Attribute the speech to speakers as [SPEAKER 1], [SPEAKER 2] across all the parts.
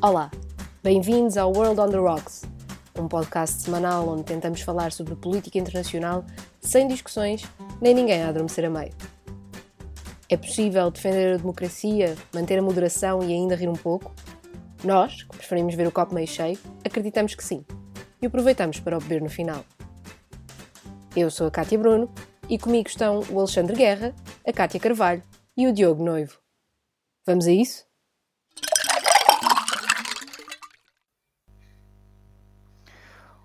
[SPEAKER 1] Olá, bem-vindos ao World on the Rocks, um podcast semanal onde tentamos falar sobre política internacional sem discussões nem ninguém a adormecer a meio. É possível defender a democracia, manter a moderação e ainda rir um pouco? Nós, que preferimos ver o copo meio cheio, acreditamos que sim e aproveitamos para o beber no final. Eu sou a Cátia Bruno e comigo estão o Alexandre Guerra, a Cátia Carvalho e o Diogo Noivo. Vamos a isso?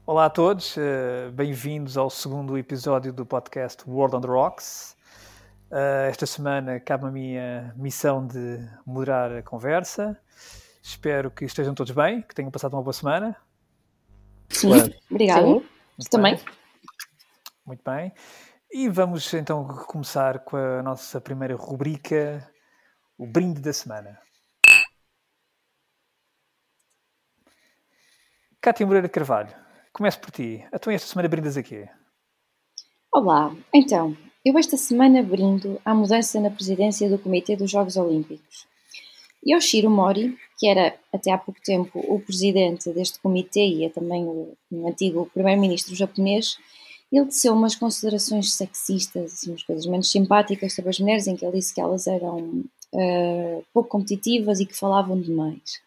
[SPEAKER 2] Olá a todos, uh, bem-vindos ao segundo episódio do podcast World on the Rocks. Uh, esta semana cabe a minha missão de moderar a conversa. Espero que estejam todos bem, que tenham passado uma boa semana.
[SPEAKER 3] Sim, claro. obrigado. Muito também.
[SPEAKER 2] Muito bem. E vamos então começar com a nossa primeira rubrica, o brinde da semana. Cátia Moreira Carvalho, Começo por ti. Tua esta semana brindas a quê?
[SPEAKER 3] Olá, então, eu esta semana brindo à mudança na presidência do Comitê dos Jogos Olímpicos. Yoshiro Mori, que era até há pouco tempo o presidente deste comitê e é também o, o antigo primeiro-ministro japonês, ele teceu umas considerações sexistas, assim, umas coisas menos simpáticas sobre as mulheres, em que ele disse que elas eram uh, pouco competitivas e que falavam demais.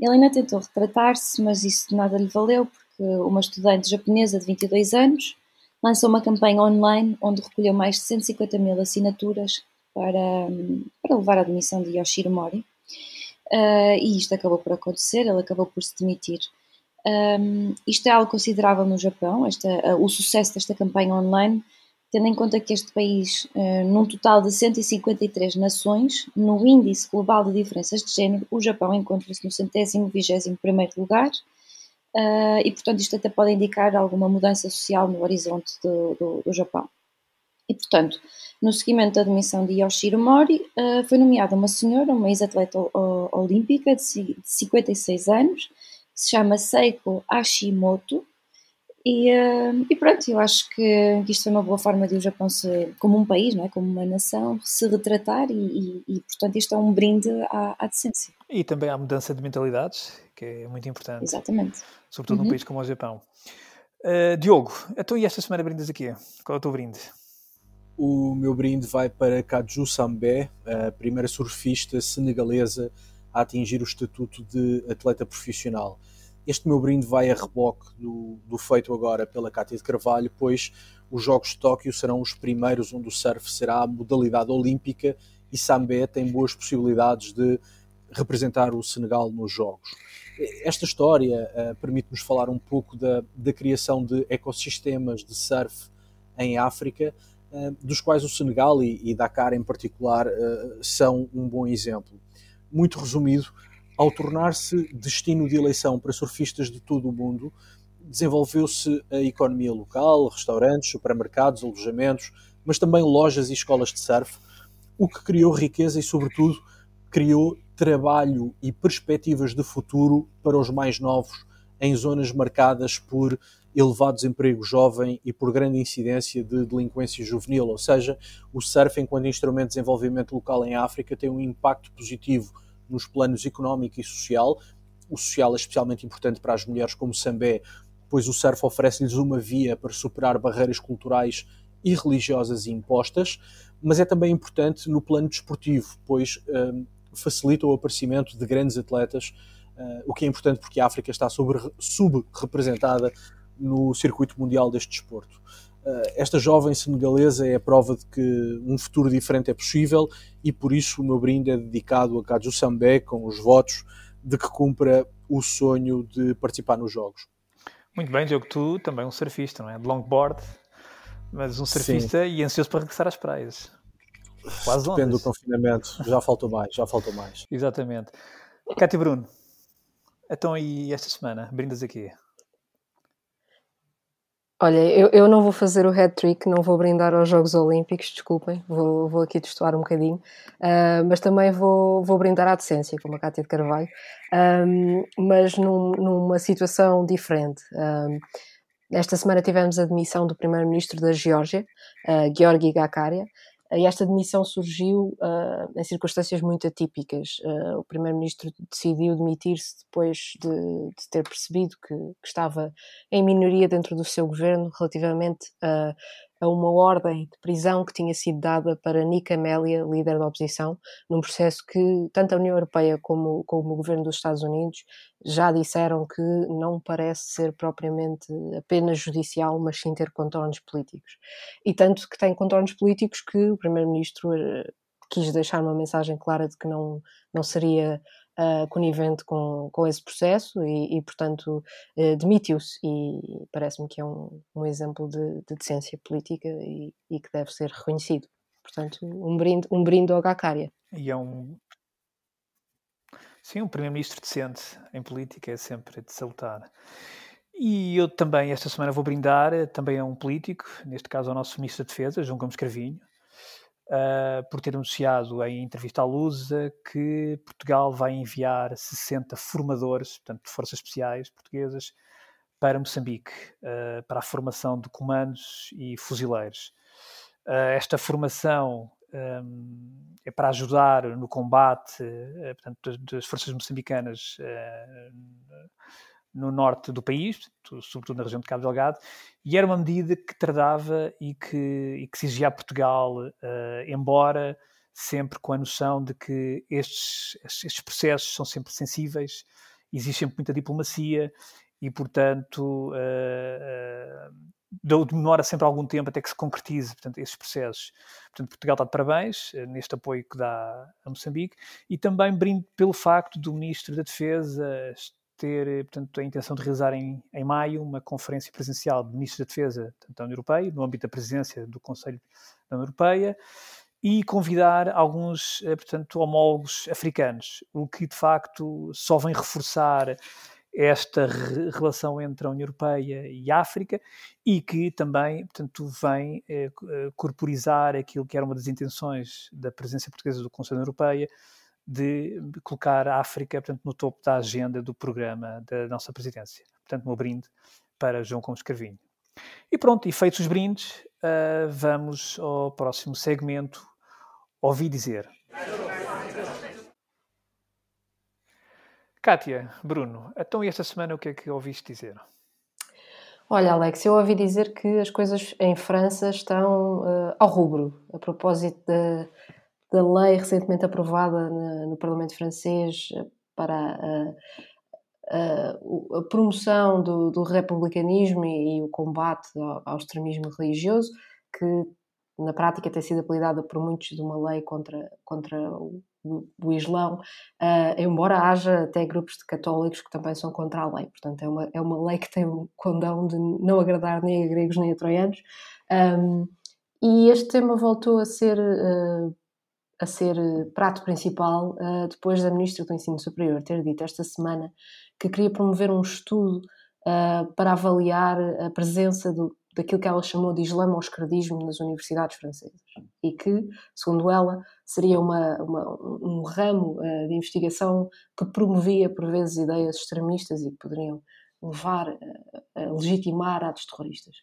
[SPEAKER 3] Ele ainda tentou retratar-se, mas isso de nada lhe valeu, que uma estudante japonesa de 22 anos lançou uma campanha online onde recolheu mais de 150 mil assinaturas para, para levar à demissão de Yoshiro Mori. Uh, e isto acabou por acontecer, ele acabou por se demitir. Um, isto é algo considerável no Japão, esta, uh, o sucesso desta campanha online, tendo em conta que este país, uh, num total de 153 nações, no índice global de diferenças de género, o Japão encontra-se no centésimo, vigésimo primeiro lugar, uh, e portanto isto até pode indicar alguma mudança social no horizonte do, do, do Japão. E portanto, no seguimento da admissão de Yoshiro Mori, uh, foi nomeada uma senhora, uma ex-atleta olímpica de 56 anos, que se chama Seiko Hashimoto, e, uh, e, pronto, eu acho que, que, isto foi uma boa forma de o Japão se, como um país, não é? como uma nação, se retratar e, e, e portanto isto é um brinde à, à, decência.
[SPEAKER 2] E também à mudança de mentalidades, que é muito importante.
[SPEAKER 3] Exatamente.
[SPEAKER 2] Sobretudo uhum. num país como o Japão. Uh, Diogo, então e esta semana brindes aqui? Qual é o teu brinde?
[SPEAKER 4] O meu brinde vai para Kaju Sambé, a primeira surfista senegalesa a atingir o estatuto de atleta profissional. Este meu brinde vai a reboque do, do feito agora pela Cátia de Carvalho, pois os Jogos de Tóquio serão os primeiros onde o surf será a modalidade olímpica e Sambé tem boas possibilidades de representar o Senegal nos Jogos. Esta história uh, permite-nos falar um pouco da, da criação de ecossistemas de surf em África, uh, dos quais o Senegal e, e Dakar em particular uh, são um bom exemplo. Muito resumido, ao tornar-se destino de eleição para surfistas de todo o mundo, desenvolveu-se a economia local, restaurantes, supermercados, alojamentos, mas também lojas e escolas de surf, o que criou riqueza e, sobretudo, criou trabalho e perspectivas de futuro para os mais novos em zonas marcadas por elevado desemprego jovem e por grande incidência de delinquência juvenil, ou seja, o surf enquanto instrumento de desenvolvimento local em África tem um impacto positivo nos planos económico e social. O social é especialmente importante para as mulheres como Sambé, pois o surf oferece-lhes uma via para superar barreiras culturais e religiosas impostas, mas é também importante no plano desportivo, pois um, facilita o aparecimento de grandes atletas, uh, o que é importante porque a África está sub-representada no circuito mundial deste desporto. Eh, esta jovem senegalesa é a prova de que um futuro diferente é possível e por isso o meu brinde é dedicado a Kaju Sambé com os votos de que cumpra o sonho de participar nos Jogos.
[SPEAKER 2] Muito bem, Diogo, tu também um surfista, não é? De longboard, mas um surfista Sim. e ansioso para regressar às praias.
[SPEAKER 4] Quase Depende ondas. do confinamento, já faltou mais, já faltou mais.
[SPEAKER 2] Exatamente. Cátia Bruno, então e esta semana, brindas aqui?
[SPEAKER 1] Olha, eu, eu não vou fazer o hat-trick, não vou brindar aos Jogos Olímpicos, desculpem, vou, vou aqui testuar um bocadinho, uh, mas também vou, vou brindar à decência, como a Cátia de Carvalho, um, mas num, numa situação diferente. Um, esta semana tivemos a demissão do primeiro-ministro da Geórgia, uh, Georgi Gakaria, E esta demissão surgiu uh, em circunstâncias muito atípicas. Uh, o primeiro-ministro decidiu demitir-se depois de, de, ter percebido que, que, estava em minoria dentro do seu governo relativamente a, a uma ordem de prisão que tinha sido dada para Nika Amélia, líder da oposição, num processo que tanto a União Europeia como, como o governo dos Estados Unidos já disseram que não parece ser propriamente apenas judicial, mas sim ter contornos políticos. E tanto que tem contornos políticos que o primeiro-ministro eh, quis deixar uma mensagem clara de que não, não seria uh, conivente com, com esse processo e, e portanto, uh, demitiu-se. E parece-me que é um, um exemplo de, de decência política e, e, que deve ser reconhecido. Portanto, um brinde, um brinde ao Gacária.
[SPEAKER 2] E é um. Sim, um primeiro-ministro decente em política é sempre de salutar. E eu também, esta semana, vou brindar também a um político, neste caso ao nosso Ministro da Defesa, João Gomes Carvinho, uh, por ter anunciado em entrevista à Lusa que Portugal vai enviar 60 formadores, portanto, de forças especiais portuguesas, para Moçambique, uh, para a formação de comandos e fuzileiros. Uh, esta formação um, é para ajudar no combate portanto, das forças moçambicanas no norte do país, sobretudo na região de Cabo Delgado, e era uma medida que tardava e que, e que exigia a Portugal, uh, embora sempre com a noção de que estes, estes processos são sempre sensíveis, existe sempre muita diplomacia e, portanto, uh, uh, demora sempre algum tempo até que se concretize portanto, esses processos. Portanto, Portugal está de parabéns neste apoio que dá a Moçambique e também brindo pelo facto do Ministro da Defesa ter, eh, portanto, a intenção de realizar em, em maio uma conferência presencial de ministros da Defesa da União Europeia, no âmbito da presidência do Conselho da União Europeia, e convidar alguns, eh, portanto, homólogos africanos, o que de facto só vem reforçar esta re relação entre a União Europeia e a África e que também, portanto, vem eh, eh corporizar aquilo que era uma das intenções da presença portuguesa do Conselho da Europeia, de colocar a África portanto, no topo da agenda do programa da nossa presidência. Portanto, meu brinde para João Gomes Carvinho. E pronto, e feitos os brindes, uh, vamos ao próximo segmento, Ouvi Dizer. Kátia, Bruno, então e esta semana o que é que ouviste dizer?
[SPEAKER 1] Olha, Alex, eu ouvi dizer que as coisas em França estão uh, ao rubro, a propósito de, da lei recentemente aprovada no, no Parlamento francês para a, a, a promoção do, do, republicanismo e, e, o combate ao, ao, extremismo religioso, que na prática tem sido apelidada por muitos de uma lei contra, contra o, o, o Islão, uh, embora haja até grupos de católicos que também são contra a lei. Portanto, é uma, é uma lei que tem o condão de não agradar nem a gregos nem a troianos. Um, e este tema voltou a ser uh, a ser eh, prato principal uh, depois da Ministra do Ensino Superior ter dito esta semana que queria promover um estudo uh, para avaliar a presença do, daquilo que ela chamou de islamo-esquerdismo nas universidades francesas. E que, segundo ela, seria uma, uma um ramo de investigação que promovia por vezes ideias extremistas e que poderiam levar a, a legitimar atos terroristas.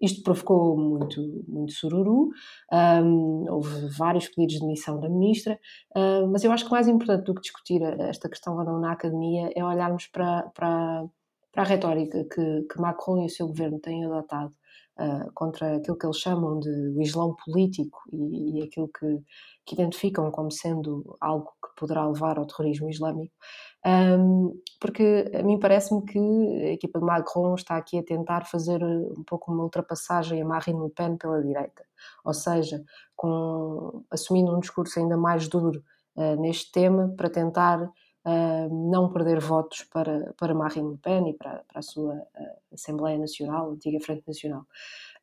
[SPEAKER 1] Isto provocou muito, muito sururu, um, houve vários pedidos de demissão da ministra, uh, mas eu acho que mais importante do que discutir esta questão ou não na academia é olharmos para, para, para a retórica que, que Macron e o seu governo têm adotado uh, contra aquilo que eles chamam de o Islão político e, e aquilo que, que identificam como sendo algo que poderá levar ao terrorismo islâmico. Um, porque a mim parece-me que a equipa de Macron está aqui a tentar fazer um pouco uma ultrapassagem a Marine Le Pen pela direita, ou seja, com, assumindo um discurso ainda mais duro uh, neste tema para tentar uh, não perder votos para, para Marine Le Pen e para, para a sua uh, Assembleia Nacional, antiga Frente Nacional.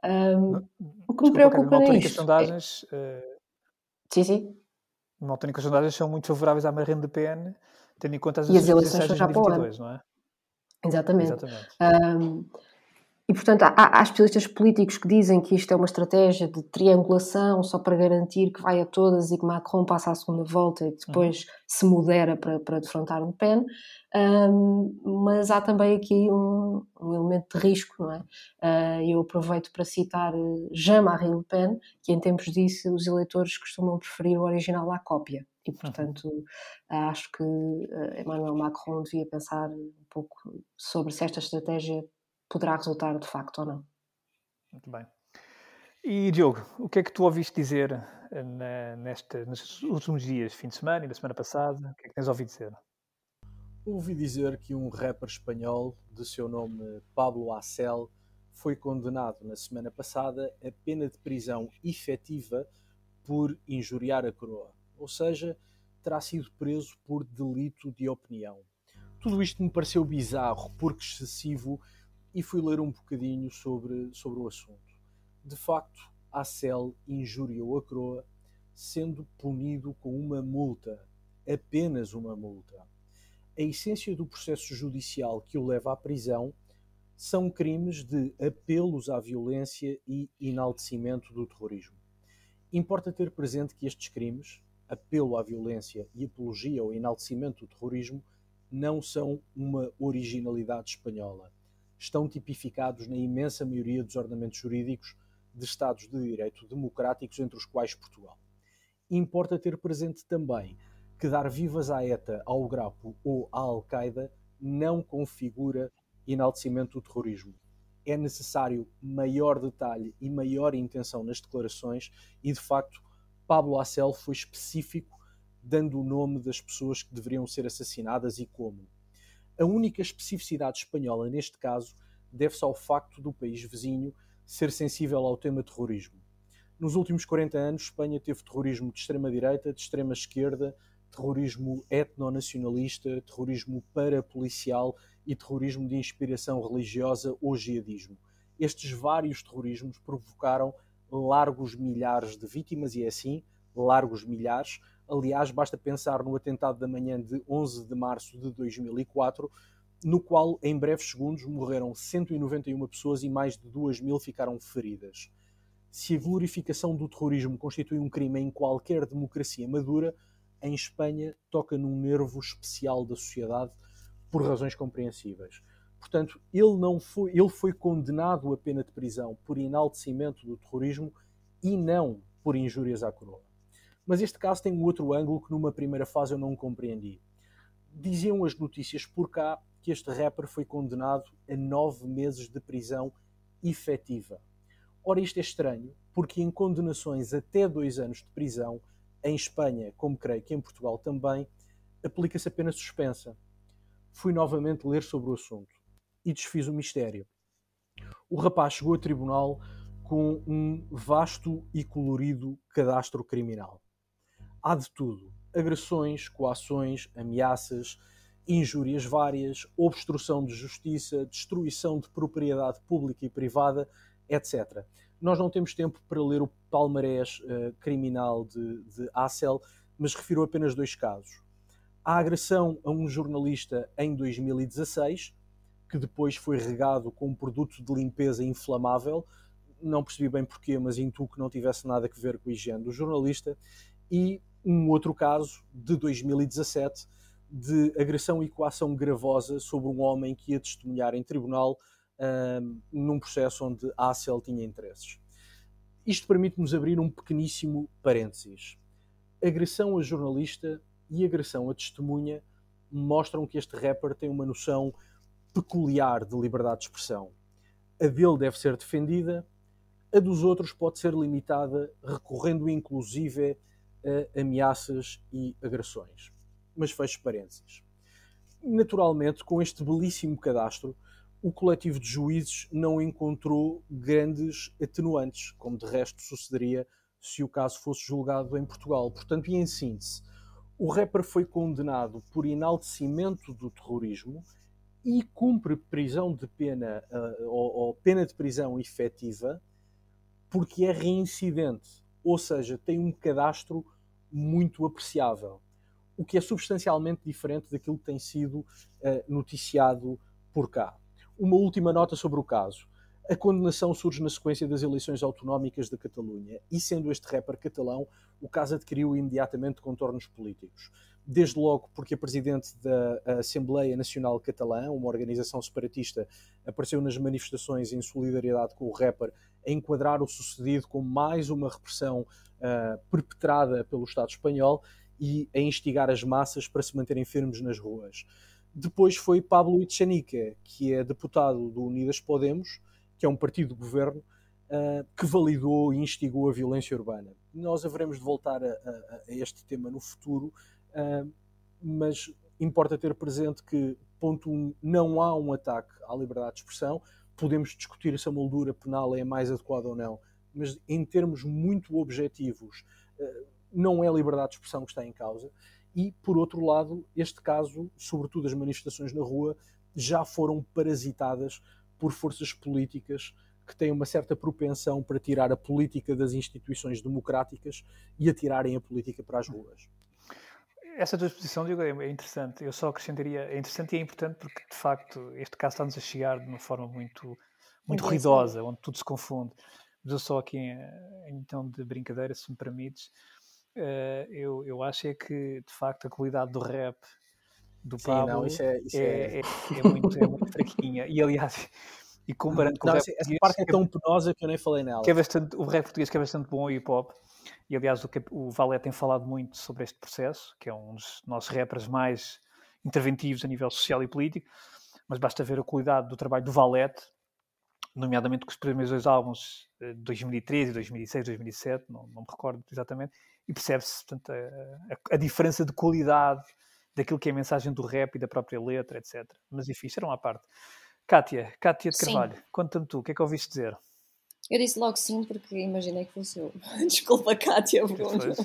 [SPEAKER 1] Um, o que me preocupa nisto...
[SPEAKER 2] sondagens... É...
[SPEAKER 1] Sim, sim.
[SPEAKER 2] Uma altura em que as sondagens são muito favoráveis à Marine Le Pen tendo em conta as
[SPEAKER 1] eleições de 2022, não é? Exatamente. Exatamente. Um, E, portanto, há, há, especialistas políticos que dizem que isto é uma estratégia de triangulação só para garantir que vai a todas e que Macron passa à segunda volta e depois uhum. se modera para, para defrontar Le Pen. Um, mas há também aqui um, um, elemento de risco, não é? Uh, eu aproveito para citar Jean-Marie Le Pen, que em tempos disse os eleitores costumam preferir o original à cópia. E, portanto, uhum. acho que Emmanuel Macron devia pensar um pouco sobre se esta estratégia poderá resultar de facto ou não.
[SPEAKER 2] Muito bem. E Diogo, o que é que tu ouviste dizer eh, na, nesta, nestes últimos dias, fim de semana e da semana passada? O que é que tens ouvido dizer?
[SPEAKER 4] Ouvi dizer que um rapper espanhol de seu nome Pablo Acel foi condenado na semana passada a pena de prisão efetiva por injuriar a coroa, ou seja, terá sido preso por delito de opinião. Tudo isto me pareceu bizarro, porque excessivo e fui ler um bocadinho sobre, sobre o assunto. De facto, a injuriou a Croa, sendo punido com uma multa, apenas uma multa. A essência do processo judicial que o leva à prisão são crimes de apelos à violência e enaltecimento do terrorismo. Importa ter presente que estes crimes, apelo à violência e apologia ao enaltecimento do terrorismo, não são uma originalidade espanhola estão tipificados na imensa maioria dos ordenamentos jurídicos de Estados de Direito democráticos, entre os quais Portugal. Importa ter presente também que dar vivas à ETA, ao Grapo ou à Al-Qaeda não configura enaltecimento do terrorismo. É necessário maior detalhe e maior intenção nas declarações e, de facto, Pablo Acel foi específico, dando o nome das pessoas que deveriam ser assassinadas e como. A única especificidade espanhola neste caso deve-se ao facto do país vizinho ser sensível ao tema terrorismo. Nos últimos 40 anos, Espanha teve terrorismo de extrema-direita, de extrema-esquerda, terrorismo etnonacionalista, terrorismo parapolicial e terrorismo de inspiração religiosa ou jihadismo. Estes vários terrorismos provocaram largos milhares de vítimas, e é assim, largos milhares, Aliás, basta pensar no atentado da manhã de 11 de março de 2004, no qual, em breves segundos, morreram 191 pessoas e mais de 2 mil ficaram feridas. Se a glorificação do terrorismo constitui um crime em qualquer democracia madura, em Espanha toca num nervo especial da sociedade por razões compreensíveis. Portanto, ele não foi, ele foi condenado a pena de prisão por enaltecimento do terrorismo e não por injúrias à coroa. Mas este caso tem um outro ângulo que numa primeira fase eu não compreendi. Diziam as notícias por cá que este rapper foi condenado a nove meses de prisão efetiva. Ora, isto é estranho, porque em condenações até dois anos de prisão, em Espanha, como creio que em Portugal também, aplica-se a pena suspensa. Fui novamente ler sobre o assunto e desfiz o mistério. O rapaz chegou a tribunal com um vasto e colorido cadastro criminal há de tudo: agressões, coações, ameaças, injúrias várias, obstrução de justiça, destruição de propriedade pública e privada, etc. Nós não temos tempo para ler o palmarés uh, criminal de, de Assel, mas refiro apenas dois casos. A agressão a um jornalista em 2016, que depois foi regado com um produto de limpeza inflamável, não percebi bem porquê, mas intuo que não tivesse nada a ver com a higiene do jornalista, e um outro caso de 2017 de agressão e coação gravosa sobre um homem que ia testemunhar em tribunal um, num processo onde a ACEL tinha interesses. Isto permite-nos abrir um pequeníssimo parênteses. Agressão a jornalista e agressão a testemunha mostram que este rapper tem uma noção peculiar de liberdade de expressão. A dele deve ser defendida, a dos outros pode ser limitada, recorrendo inclusive a ameaças e agressões. Mas fecho parênteses. Naturalmente, com este belíssimo cadastro, o coletivo de juízes não encontrou grandes atenuantes, como de resto sucederia se o caso fosse julgado em Portugal. Portanto, e em síntese, o rapper foi condenado por enaltecimento do terrorismo e cumpre prisão de pena uh, ou, ou pena de prisão efetiva porque é reincidente ou seja, tem um cadastro muito apreciável, o que é substancialmente diferente daquilo que tem sido uh, noticiado por cá. Uma última nota sobre o caso. A condenação surge na sequência das eleições autonómicas da Catalunha e, sendo este rapper catalão, o caso adquiriu imediatamente contornos políticos. Desde logo porque a presidente da Assembleia Nacional Catalã, uma organização separatista, apareceu nas manifestações em solidariedade com o rapper a enquadrar o sucedido como mais uma repressão uh, perpetrada pelo Estado espanhol e a instigar as massas para se manterem firmes nas ruas. Depois foi Pablo Echenique, que é deputado do Unidas Podemos, que é um partido de governo, uh, que validou e instigou a violência urbana. Nós haveremos de voltar a, a, a este tema no futuro, mas importa ter presente que, ponto um, não há um ataque à liberdade de expressão. Podemos discutir se a moldura penal é mais adequada ou não, mas em termos muito objetivos, uh, não é a liberdade de expressão que está em causa. E, por outro lado, este caso, sobretudo as manifestações na rua, já foram parasitadas por forças políticas que têm uma certa propensão para tirar a política das instituições democráticas e atirarem a política para as ruas.
[SPEAKER 2] Essa tua exposição, Diego, é interessante. Eu sora acrescentaria, é interessante e é importante porque, de facto, este caso está-nos a chegar de uma forma muito, muito ruidosa, onde tudo se confunde. Mas eu só aqui, então, de brincadeira, se me permites, uh, eu, eu acho é que, de facto, a qualidade do rap do Sim, Pablo não, isso é, isso é, é... É, é, muito, é muito fraquinha. E, aliás, e comparando com
[SPEAKER 4] não,
[SPEAKER 2] o rap
[SPEAKER 4] essa parte é tão penosa que eu nem falei nela.
[SPEAKER 2] Que é bastante, o rap português que é bastante bom, o hip-hop. E, aliás, o, o Valé tem falado muito sobre este processo, que é um dos nossos rappers mais interventivos a nível social e político. Mas basta ver a qualidade do trabalho do Valete, nomeadamente com os primeiros dois álbuns de 2013, 2006, 2007, não, não me recordo exatamente, e percebe-se a, a, a, diferença de qualidade daquilo que é a mensagem do rap e da própria letra, etc. Mas enfim, isto era uma parte. Kátia, Kátia de Carvalho, conta-me tu, o que é que ouviste dizer?
[SPEAKER 3] Eu disse logo sim porque imaginei que fosse eu. Desculpa, Kátia Bruno.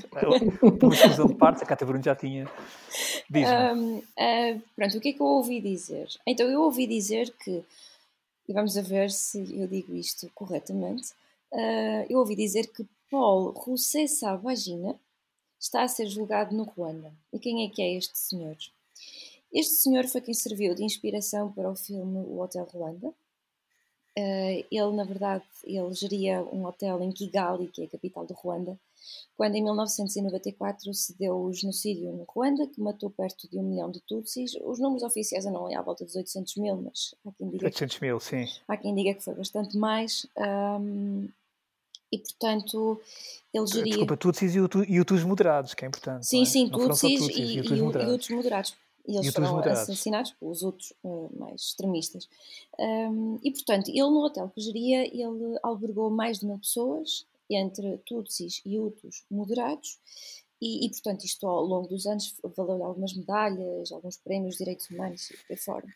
[SPEAKER 2] Uma exclusão de partes, a Bruno já tinha.
[SPEAKER 3] Um, uh, pronto, o que é que eu ouvi dizer? Então, eu ouvi dizer que, e vamos a ver se eu digo isto corretamente, uh, eu ouvi dizer que Paul Roussé-Sabagina está a ser julgado no Ruanda. E quem é que é este senhor? Este senhor foi quem serviu de inspiração para o filme O Hotel Ruanda. Uh, ele, na verdade, ele geria um hotel em Kigali, que é a capital do Ruanda, quando em 1994 se deu o genocídio no Ruanda, que matou perto de um milhão de Tutsis. Os números oficiais não é à volta dos 800 mil, mas há quem diga,
[SPEAKER 2] 800 mil, sim.
[SPEAKER 3] Há quem diga que foi bastante mais. Um, e portanto ele geria.
[SPEAKER 2] Desculpa, Tutsis e Hutus moderados, que é importante.
[SPEAKER 3] Sim, é? sim, Tutsis, tutsis, e, e, moderados. moderados. E eles foram moderados. assassinados pelos outros uh, mais extremistas. Um, e portanto, ele no hotel que geria, ele albergou mais de mil pessoas, entre Tutsis e Hutus moderados, e, e, portanto isto ao longo dos anos valeu-lhe algumas medalhas, alguns prémios de direitos humanos e por aí fora.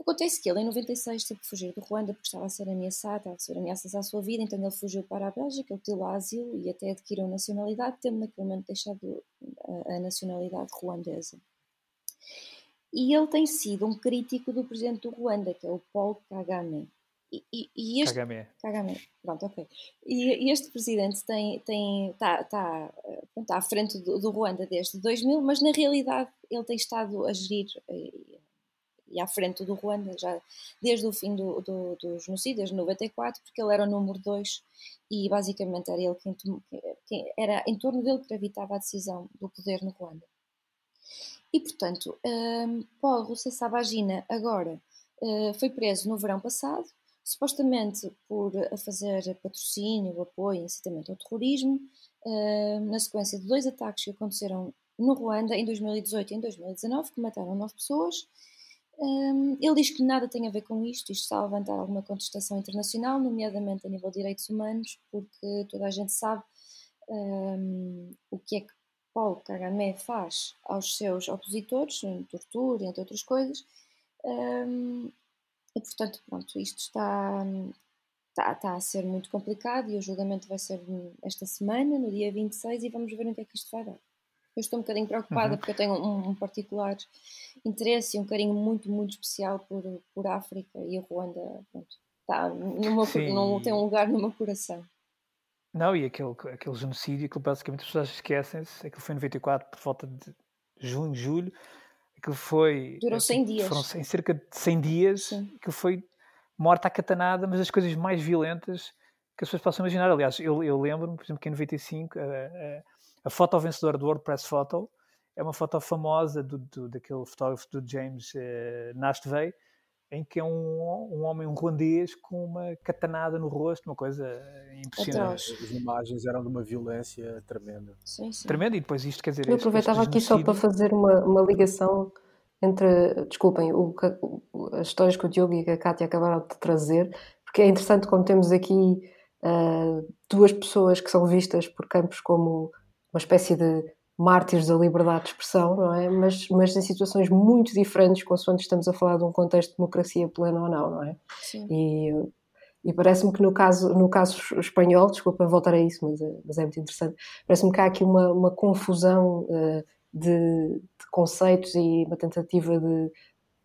[SPEAKER 3] Acontece que ele, em 96, teve que fugir do Ruanda porque estava a ser ameaçado, estava a ser ameaças à sua vida, então ele fugiu para a Bélgica, obteve lá asilo e até adquiriu nacionalidade, tendo naquele momento deixado a, a nacionalidade ruandesa. E ele tem sido um crítico do presidente do Ruanda, que é o Paul Kagame. E, e, e este,
[SPEAKER 2] Kagame.
[SPEAKER 3] Kagame. Pronto, ok. E, e este presidente tem, tem, está, está, está à frente do, do Ruanda desde 2000, mas na realidade ele tem estado a gerir eh, e à frente do Ruanda, já desde o fim do, do, do genocídio, desde 94, porque ele era o número 2 e basicamente era ele quem, quem, era em torno dele que gravitava a decisão do poder no Ruanda. E portanto, um, Paul Rusesabagina agora uh, foi preso no verão passado, supostamente por fazer patrocínio, apoio, incitamento ao terrorismo, uh, na sequência de dois ataques que aconteceram no Ruanda em 2018 e em 2019, que mataram nove pessoas. Um, ele diz que nada tem a ver com isto, isto está a levantar alguma contestação internacional, nomeadamente a nível de direitos humanos, porque toda a gente sabe um, o que é que Paulo Kagame faz aos seus opositores, tortura, entre outras coisas. Um, e portanto, pronto, isto está, está, está, a ser muito complicado e o julgamento vai ser esta semana, no dia 26, e vamos ver o que é que isto vai dar. Eu estou um bocadinho preocupada uhum. porque eu tenho um, um, particular interesse e um carinho muito, muito especial por, por África e a Ruanda pronto, está no não tem um lugar no meu coração.
[SPEAKER 2] Não, e aquele, aquele genocídio, aquilo basicamente as pessoas esquecem-se, aquilo foi em 94, por volta de junho, julho, aquilo foi.
[SPEAKER 3] Durou 100 dias.
[SPEAKER 2] Foram em cerca de 100 dias, Sim. aquilo foi morta à catanada, mas as coisas mais violentas que as pessoas possam imaginar. Aliás, eu, eu lembro-me, por exemplo, que em 95 a, a, a foto vencedora do WordPress Photo é uma foto famosa do, do daquele fotógrafo do James uh, Nastvey, em que é um, um homem um ruandês com uma catanada no rosto, uma coisa impressionante.
[SPEAKER 4] As imagens eram de uma violência tremenda.
[SPEAKER 3] Sim, sim.
[SPEAKER 2] Tremenda, e depois isto quer dizer.
[SPEAKER 1] Eu aproveitava aqui só para fazer uma, uma ligação entre, desculpem, o, as histórias que o Diogo e a Cátia acabaram de trazer, porque é interessante como temos aqui uh, duas pessoas que são vistas por campos como uma espécie de mártires da liberdade de expressão, não é? Mas, mas em situações muito diferentes, consoante estamos a falar de um contexto de democracia plena ou não, não é?
[SPEAKER 3] Sim.
[SPEAKER 1] E, e parece-me que no caso, no caso espanhol, desculpa voltar a isso, mas é, mas é muito interessante, parece-me que há aqui uma, uma confusão uh, de, de, conceitos e uma tentativa de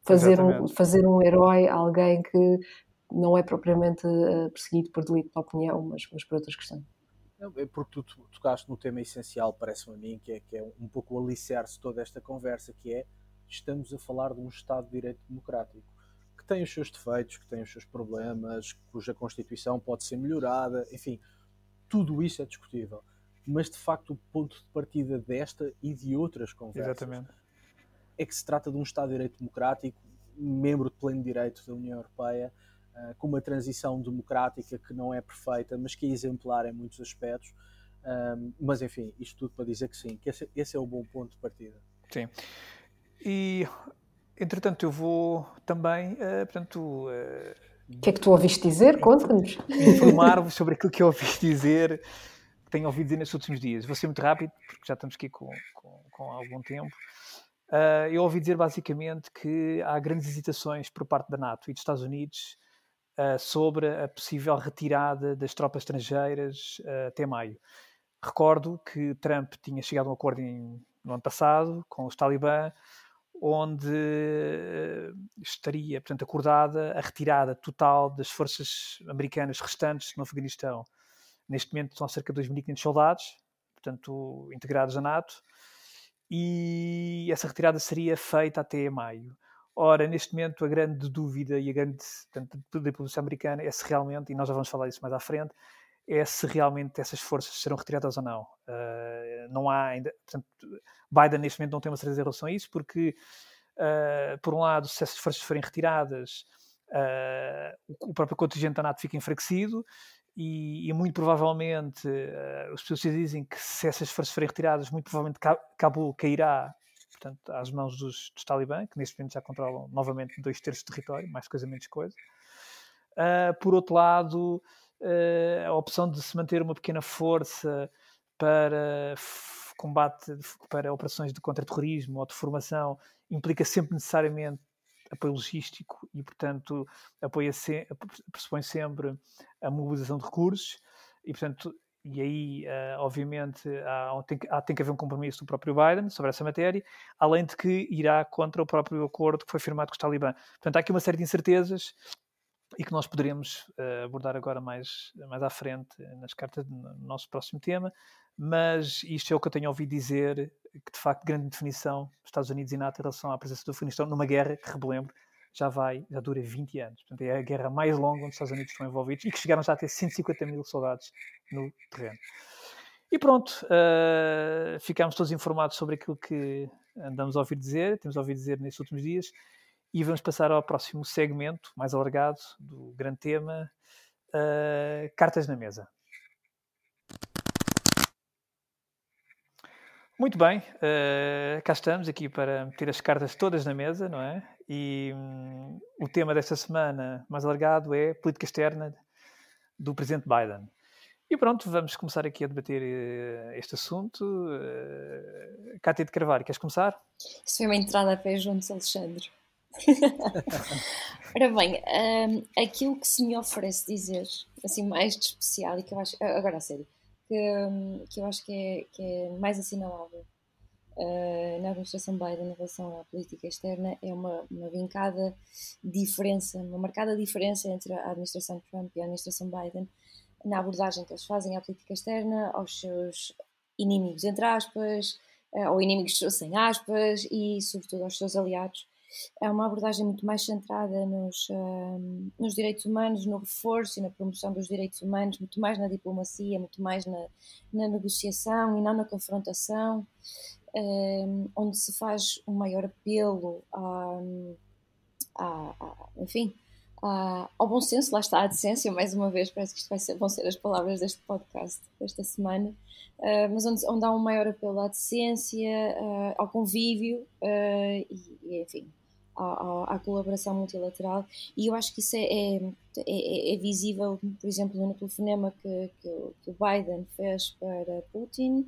[SPEAKER 1] fazer um, fazer um herói alguém que não é propriamente uh, perseguido por delito de opinião, mas, mas por outras questões.
[SPEAKER 4] É porque tu tocaste no tema essencial, parece-me a mim, que é, que é um pouco o alicerce de toda esta conversa, que é estamos a falar de um Estado de Direito Democrático que tem os seus defeitos, que tem os seus problemas, cuja Constituição pode ser melhorada, enfim, tudo isso é discutível. Mas de facto, o ponto de partida desta e de outras conversas
[SPEAKER 2] Exatamente.
[SPEAKER 4] é que se trata de um Estado de Direito Democrático, membro de pleno direito da União Europeia, uh, com uma transição democrática que não é perfeita, mas que é exemplar em muitos aspectos. Um, mas enfim, isto tudo para dizer que sim, que esse, esse, é o bom ponto de partida.
[SPEAKER 2] Sim. E entretanto eu vou também, uh, portanto.
[SPEAKER 1] Uh, o que é que tu ouviste dizer? Conta-nos.
[SPEAKER 2] Informar-vos sobre aquilo que eu ouvi dizer, que tenho ouvido dizer nestes últimos dias. Vou ser muito rápido, porque já estamos aqui com, com, com algum tempo. Uh, eu ouvi dizer basicamente que há grandes hesitações por parte da NATO e dos Estados Unidos uh, sobre a possível retirada das tropas estrangeiras uh, até maio. Recordo que Trump tinha chegado a um acordo em, no ano passado com os Talibã, onde uh, estaria, portanto, acordada a retirada total das forças americanas restantes no Afeganistão. Neste momento são cerca de 2.500 soldados, portanto, integrados à NATO, e essa retirada seria feita até maio. Ora, neste momento, a grande dúvida e a grande portanto, da população americana é se realmente, e nós já vamos falar disso mais à frente, é se realmente essas forças serão retiradas ou não. Uh, não há ainda. Portanto, Biden, neste momento, não tem uma certeza em relação a isso, porque, uh, por um lado, se essas forças forem retiradas, uh, o próprio contingente da NATO fica enfraquecido. E, e muito provavelmente, os especialistas dizem que se essas forças forem retiradas, muito provavelmente Cabul cairá portanto, às mãos dos, dos Talibã, que neste momento já controlam novamente dois terços do território, mais coisa menos coisa. Uh, por outro lado, uh, a opção de se manter uma pequena força para combate, para operações de contra-terrorismo ou de formação, implica sempre necessariamente apoio logístico e, portanto, apoia se, pressupõe sempre a mobilização de recursos e, portanto, e aí, uh, obviamente, há, tem, há, tem que haver um compromisso do próprio Biden sobre essa matéria, além de que irá contra o próprio acordo que foi firmado com os Talibã. Portanto, há aqui uma série de incertezas e que nós poderemos uh, abordar agora mais, mais à frente nas cartas no nosso próximo tema, mas isto é o que eu tenho ouvido dizer, que de facto grande definição dos Estados Unidos e NATO em relação à presença do Afeganistão numa guerra que, relembro, já vai, já dura 20 anos. Portanto, é a guerra mais longa onde os Estados Unidos estão envolvidos e que chegaram já a ter 150 mil soldados no terreno. E pronto, uh, ficámos todos informados sobre aquilo que andamos a ouvir dizer, temos a ouvir dizer nestes últimos dias, e vamos passar ao próximo segmento, mais alargado, do grande tema, uh, cartas na mesa. Muito bem, uh, cá estamos aqui para meter as cartas todas na mesa, não é? E um, o tema desta semana, mais alargado, é política externa do presidente Biden. E pronto, vamos começar aqui a debater uh, este assunto. Uh, Cátia de Carvalho, queres começar?
[SPEAKER 3] Isso foi uma entrada a pé juntos, Alexandre. Ora bem, um, aquilo que se me oferece dizer, assim, mais de especial, e que eu acho, agora a sério, que, que eu acho que é, que é mais assinalável uh, na administração Biden em relação à política externa é uma, uma vincada diferença, uma marcada diferença entre a administração Trump e a administração Biden na abordagem que eles fazem à política externa, aos seus inimigos, entre aspas, uh, ou inimigos sem aspas, e sobretudo aos seus aliados. é uma abordagem muito mais centrada nos, um, nos direitos humanos, no reforço e na promoção dos direitos humanos, muito mais na diplomacia, muito mais na, na negociação e não na confrontação, onde se faz um maior apelo a, a, a enfim, a, ao bom senso, lá está a decência, mais uma vez, parece que isto vai ser, vão ser as palavras deste podcast, desta semana, uh, mas onde, onde há um maior apelo à decência, uh, ao convívio uh, e, e, enfim, à, à, colaboração multilateral. E eu acho que isso é, é, é, é visível, por exemplo, no telefonema que, que, que, o Biden fez para Putin,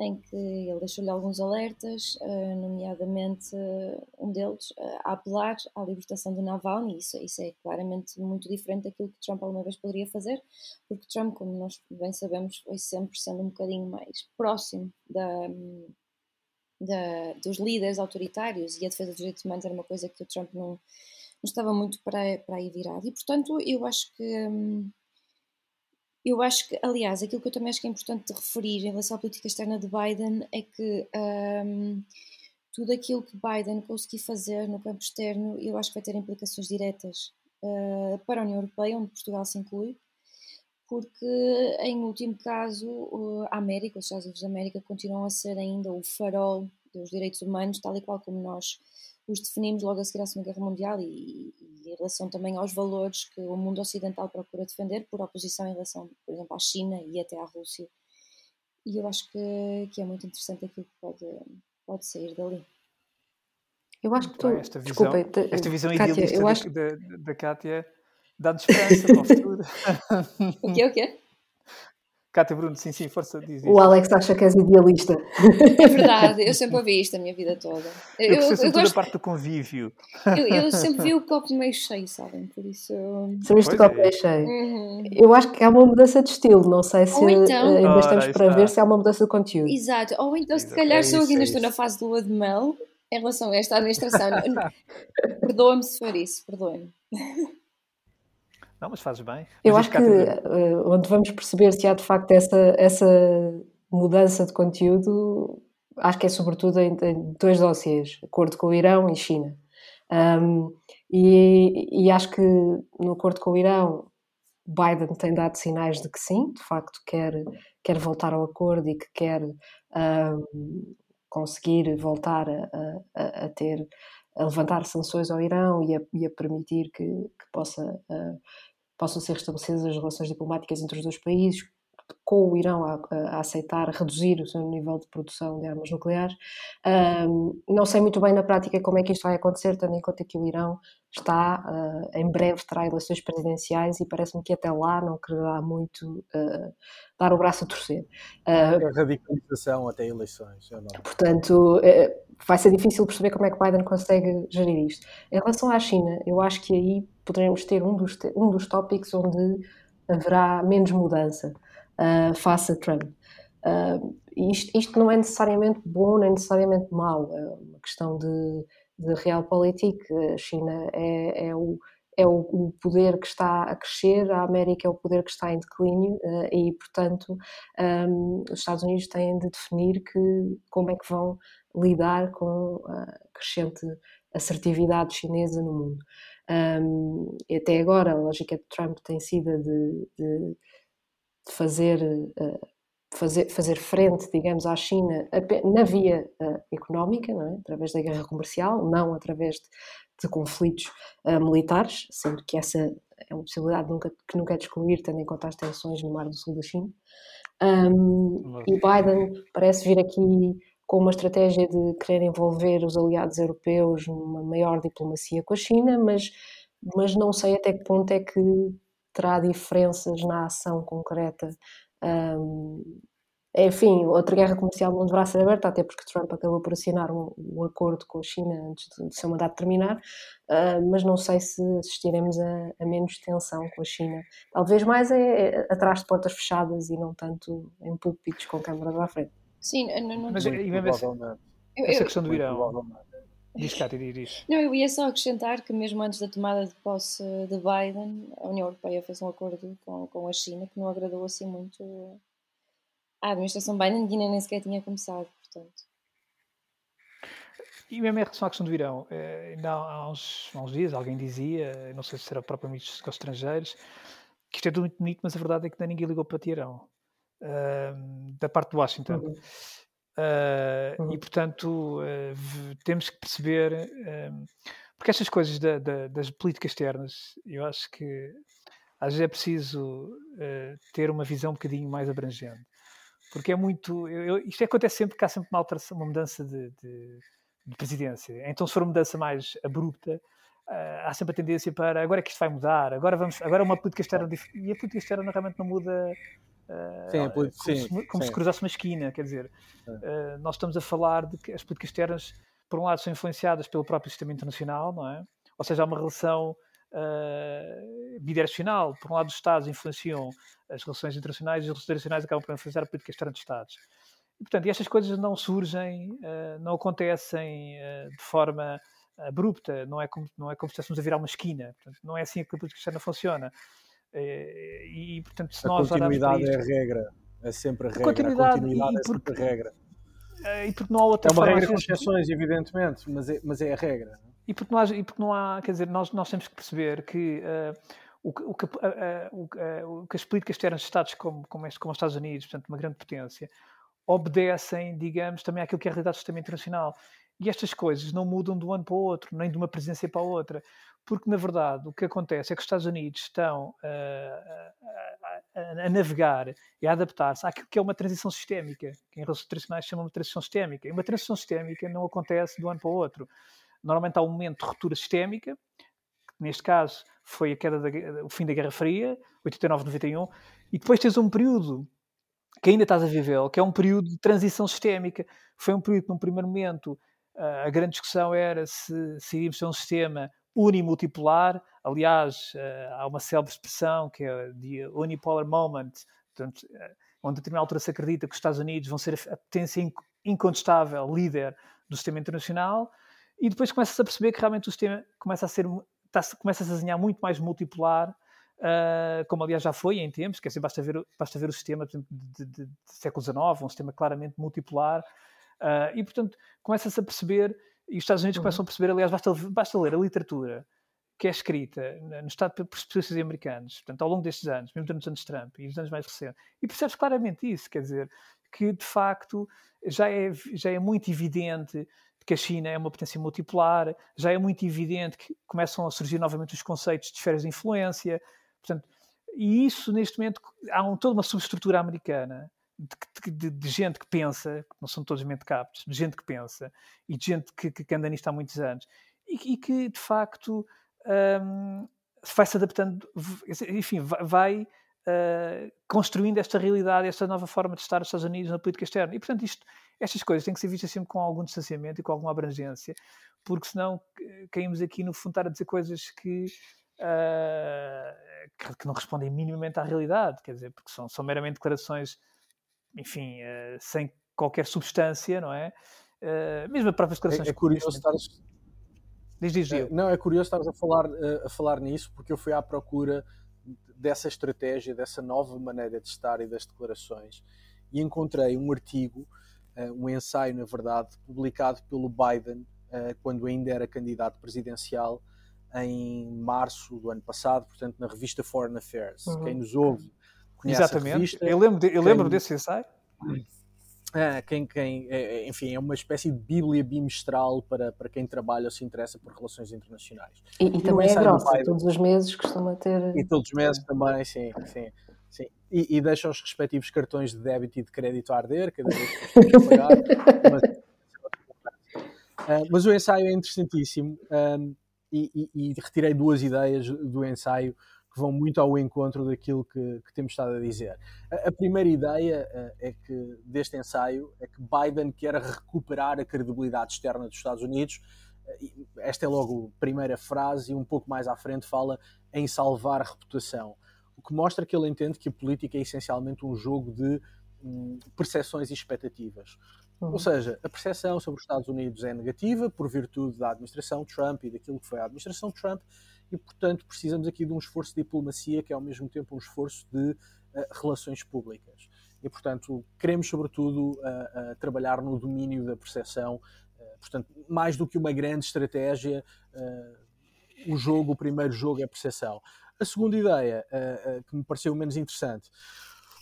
[SPEAKER 3] em que ele deixou-lhe alguns alertas, uh, nomeadamente uh, um deles uh, a apelar à libertação do Navalny, isso, isso é claramente muito diferente daquilo que Trump alguma vez poderia fazer, porque Trump, como nós bem sabemos, foi sempre sendo um bocadinho mais próximo da, da, dos líderes autoritários e a defesa dos direitos humanos era uma coisa que o Trump não, não estava muito para, para aí. E, portanto, eu acho que. Hum, eu acho que, aliás, aquilo que eu também acho que é importante referir em relação à política externa de Biden é que um, tudo aquilo que Biden conseguir fazer no campo externo, eu acho que vai ter implicações diretas uh, para a União Europeia, onde Portugal se inclui, porque, em último caso, a América, os Estados Unidos da América, continuam a ser ainda o farol dos direitos humanos, tal e qual como nós os definimos logo a seguir à Segunda Guerra Mundial e, e, em relação também aos valores que o mundo ocidental procura defender, por oposição em relação, por exemplo, à China e até à Rússia. E eu acho que, que é muito interessante aquilo que pode, pode sair dali.
[SPEAKER 1] Eu acho que tu,
[SPEAKER 2] esta visão, Desculpa, esta visão Kátia, idealista da, acho... da, da Kátia dá-nos esperança para o futuro.
[SPEAKER 3] o quê, o quê?
[SPEAKER 2] Cátia Bruno, sim, sim, força, diz
[SPEAKER 1] isso. O Alex acha que és idealista.
[SPEAKER 3] É verdade, eu sempre ouvi isto a minha vida toda.
[SPEAKER 2] Eu, eu, eu gosto... da parte do convívio.
[SPEAKER 3] Eu, eu, sempre vi o copo meio cheio, sabem? Por isso.
[SPEAKER 1] Sempre viste o copo é. meio cheio. Uhum. Eu acho que há uma mudança de estilo, não sei se então... ainda Ora, estamos para está. ver se há uma mudança de conteúdo.
[SPEAKER 3] Exato, ou então se calhar é se eu ainda é estou na fase de lua de mel em relação a esta administração. Perdoa-me se for isso, perdoa-me.
[SPEAKER 2] Não, mas fazes bem.
[SPEAKER 1] Eu mas acho que uh, onde vamos perceber se há de facto essa, essa mudança de conteúdo, acho que é sobretudo em, em dois dossiês, acordo com o Irão e China. Um, e, e, acho que no acordo com o Irão, Biden tem dado sinais de que sim, de facto quer, quer voltar ao acordo e que quer um, conseguir voltar a, a, a, ter a levantar sanções ao Irão e a, e a permitir que, que possa uh, possam ser restabelecidas as relações diplomáticas entre os dois países, com o Irão a, a, aceitar reduzir o seu nível de produção de armas nucleares. Um, não sei muito bem na prática como é que isto vai acontecer, tendo em conta que o Irão está, uh, em breve terá eleições presidenciais e parece-me que até lá não quererá muito uh, dar o braço a torcer.
[SPEAKER 4] Uh, a radicalização até eleições.
[SPEAKER 1] É portanto, eh, vai ser difícil perceber como é que Biden consegue gerir isto. Em relação à China, eu acho que aí poderemos ter um dos, um dos tópicos onde haverá menos mudança uh, face a Trump. Uh, isto, isto, não é necessariamente bom nem necessariamente mau, é uma questão de, de realpolitik. A China é, é, o, é o, poder que está a crescer, a América é o poder que está em declínio uh, e, portanto, um, os Estados Unidos têm de definir que, como é que vão lidar com a crescente assertividade chinesa no mundo. Um, até agora, a lógica de Trump tem sido de, de, de fazer, uh, fazer, fazer frente, digamos, à China na via uh, económica, é? através da guerra comercial, não através de, de conflitos uh, militares, sendo que essa é uma possibilidade nunca, que nunca é de excluir, tendo em conta as tensões no Mar do Sul da China. Um, e Biden parece vir aqui com uma estratégia de querer envolver os aliados europeus numa maior diplomacia com a China, mas, mas não sei até que ponto é que terá diferenças na ação concreta. Um, enfim, outra guerra comercial não deverá ser aberta, até porque Trump acabou por assinar um, um acordo com a China antes de, de seu mandato terminar, uh, mas não sei se assistiremos a, a, menos tensão com a China. Talvez mais é, é atrás de portas fechadas e não tanto em púlpitos com câmaras à frente.
[SPEAKER 3] Sim, não, não
[SPEAKER 2] Mas e mesmo essa, essa questão do Irão. Diz, Cátia, diz.
[SPEAKER 3] Não, eu ia só acrescentar que mesmo antes da tomada de posse de Biden, a União Europeia fez um acordo com, com a China que não agradou assim muito à administração Biden, que nem sequer tinha começado, portanto.
[SPEAKER 2] E mesmo em relação à questão do Irão, eh, ainda há uns, há uns dias alguém dizia, não sei se era o próprio ministro dos Estrangeiros, que isto é tudo muito bonito, mas a verdade é que ninguém ligou para Teherão, uh, da parte de Washington. Uhum. Uh, uhum. E, portanto, uh, temos que perceber, porque estas coisas da, da, das políticas externas, eu acho que às vezes é preciso ter uma visão um bocadinho mais abrangente. Porque é muito. Eu, eu, isto acontece sempre que há sempre uma, alteração, uma mudança de, de, de presidência. Então, se for uma mudança mais abrupta, uh, há sempre a tendência para agora é que isto vai mudar, agora vamos, agora é uma política externa e a política externa realmente não muda uh, sim, como, sim, se, como se, cruzasse uma esquina, quer dizer, uh, nós estamos a falar de que as políticas externas, por um lado, são influenciadas pelo próprio sistema internacional, não é? Ou seja, há uma relação uh, bidirecional. Por um lado, os Estados influenciam as relações internacionais e as relações internacionais acabam por influenciar a política externa dos Estados. E, portanto, estas coisas não surgem, não acontecem de forma abrupta, não é como, não é como se estivéssemos a virar uma esquina. Portanto, não é assim que a política externa funciona. E, e portanto, se
[SPEAKER 4] a
[SPEAKER 2] nós
[SPEAKER 4] continuidade isto, é a regra. É sempre a regra. A continuidade, a continuidade e, é porque, sempre a regra.
[SPEAKER 2] E porque não há outra
[SPEAKER 4] É uma regra com exceções, evidentemente, mas é, mas é a regra.
[SPEAKER 2] E porque, não há, e porque não há, quer dizer, nós, nós temos que perceber que uh, o, o, que, uh, uh, o, que as políticas externas de Estados como, como, este, como os Estados Unidos, portanto, uma grande potência, obedecem, digamos, também àquilo que é a realidade do sistema internacional. E estas coisas não mudam de um ano para o outro, nem de uma presidência para a outra. Porque, na verdade, o que acontece é que os Estados Unidos estão uh, a, a, a, navegar e a adaptar-se àquilo que é uma transição sistémica, que em relações internacionais chamam de transição sistémica. E uma transição sistémica não acontece de um ano para o outro. Normalmente há um momento de ruptura sistémica, que neste caso foi a queda da, o fim da Guerra Fria, 89-91, e depois tens um período que ainda estás a viver, que é um período de transição sistémica. Foi um período que, num primeiro momento, a grande discussão era se, se iríamos ter um sistema unimultipolar. Aliás, há uma célebre expressão que é de unipolar moment, portanto, onde a determinada altura se acredita que os Estados Unidos vão ser a potência incontestável líder do sistema internacional, e depois começa-se a perceber que realmente o sistema começa a ser está, começa a se desenhar muito mais multipolar Uh, como aliás já foi em tempos, quer dizer, basta ver, basta ver o sistema de, de, de século XIX, um sistema claramente multipolar, uh, e portanto começa-se a perceber, e os Estados Unidos uhum. começam a perceber, aliás, basta, basta ler a literatura que é escrita no Estado por especialistas americanos, portanto, ao longo destes anos, mesmo durante os anos de Trump e os anos mais recentes, e percebes claramente isso, quer dizer, que de facto já é, já é muito evidente que a China é uma potência multipolar, já é muito evidente que começam a surgir novamente os conceitos de esferas de influência, portanto, e isso neste momento há um, toda uma subestrutura americana de, de, de, gente que pensa, não são todos mentecaptos, de gente que pensa e de gente que, que anda nisto há muitos anos e, e que de facto um, vai se adaptando, enfim, vai, uh, construindo esta realidade, esta nova forma de estar nos Estados Unidos na política externa. E portanto, isto estas coisas têm que ser vistas sempre com algum distanciamento e com alguma abrangência, porque senão caímos aqui no fundo a dizer coisas que, uh, que, não respondem minimamente à realidade, quer dizer, porque são, são meramente declarações, enfim, uh, sem qualquer substância, não é? Uh, mesmo as próprias declarações.
[SPEAKER 4] É, é curioso estar.
[SPEAKER 2] Diz, diz,
[SPEAKER 4] é, não, é curioso estar a falar, a falar nisso, porque eu fui à procura dessa estratégia, dessa nova maneira de estar e das declarações, e encontrei um artigo um ensaio, na verdade, publicado pelo Biden quando ainda era candidato presidencial em março do ano passado, portanto, na revista Foreign Affairs. Uhum. Quem nos ouve conhece
[SPEAKER 2] Exatamente.
[SPEAKER 4] a revista.
[SPEAKER 2] Eu lembro, de, eu lembro quem... desse ensaio.
[SPEAKER 4] Ah, quem, quem, é, é, enfim, é uma espécie de bíblia bimestral para, para quem trabalha ou se interessa por relações internacionais.
[SPEAKER 3] E, e, e também é grossa, todos os meses costuma ter...
[SPEAKER 4] E todos os meses também, sim, sim. Sim. E, e deixa os respectivos cartões de débito e de crédito a arder cada vez que pagar. mas, uh, mas, o ensaio é interessantíssimo um, e, e, e, retirei duas ideias do ensaio que vão muito ao encontro daquilo que, que temos estado a dizer. A, a primeira ideia uh, é que deste ensaio é que Biden quer recuperar a credibilidade externa dos Estados Unidos. Uh, esta é logo a primeira frase e um pouco mais à frente fala em salvar a reputação o que mostra que ele entende que a política é essencialmente um jogo de hum, percepções e expectativas. Uhum. Ou seja, a percepção sobre os Estados Unidos é negativa por virtude da administração Trump e daquilo que foi a administração Trump, e portanto precisamos aqui de um esforço de diplomacia que é ao mesmo tempo um esforço de uh, relações públicas. E portanto queremos sobretudo uh, uh, trabalhar no domínio da percepção portanto, mais do que uma grande estratégia, o jogo, o primeiro jogo é percepção. A segunda ideia, que me pareceu menos interessante,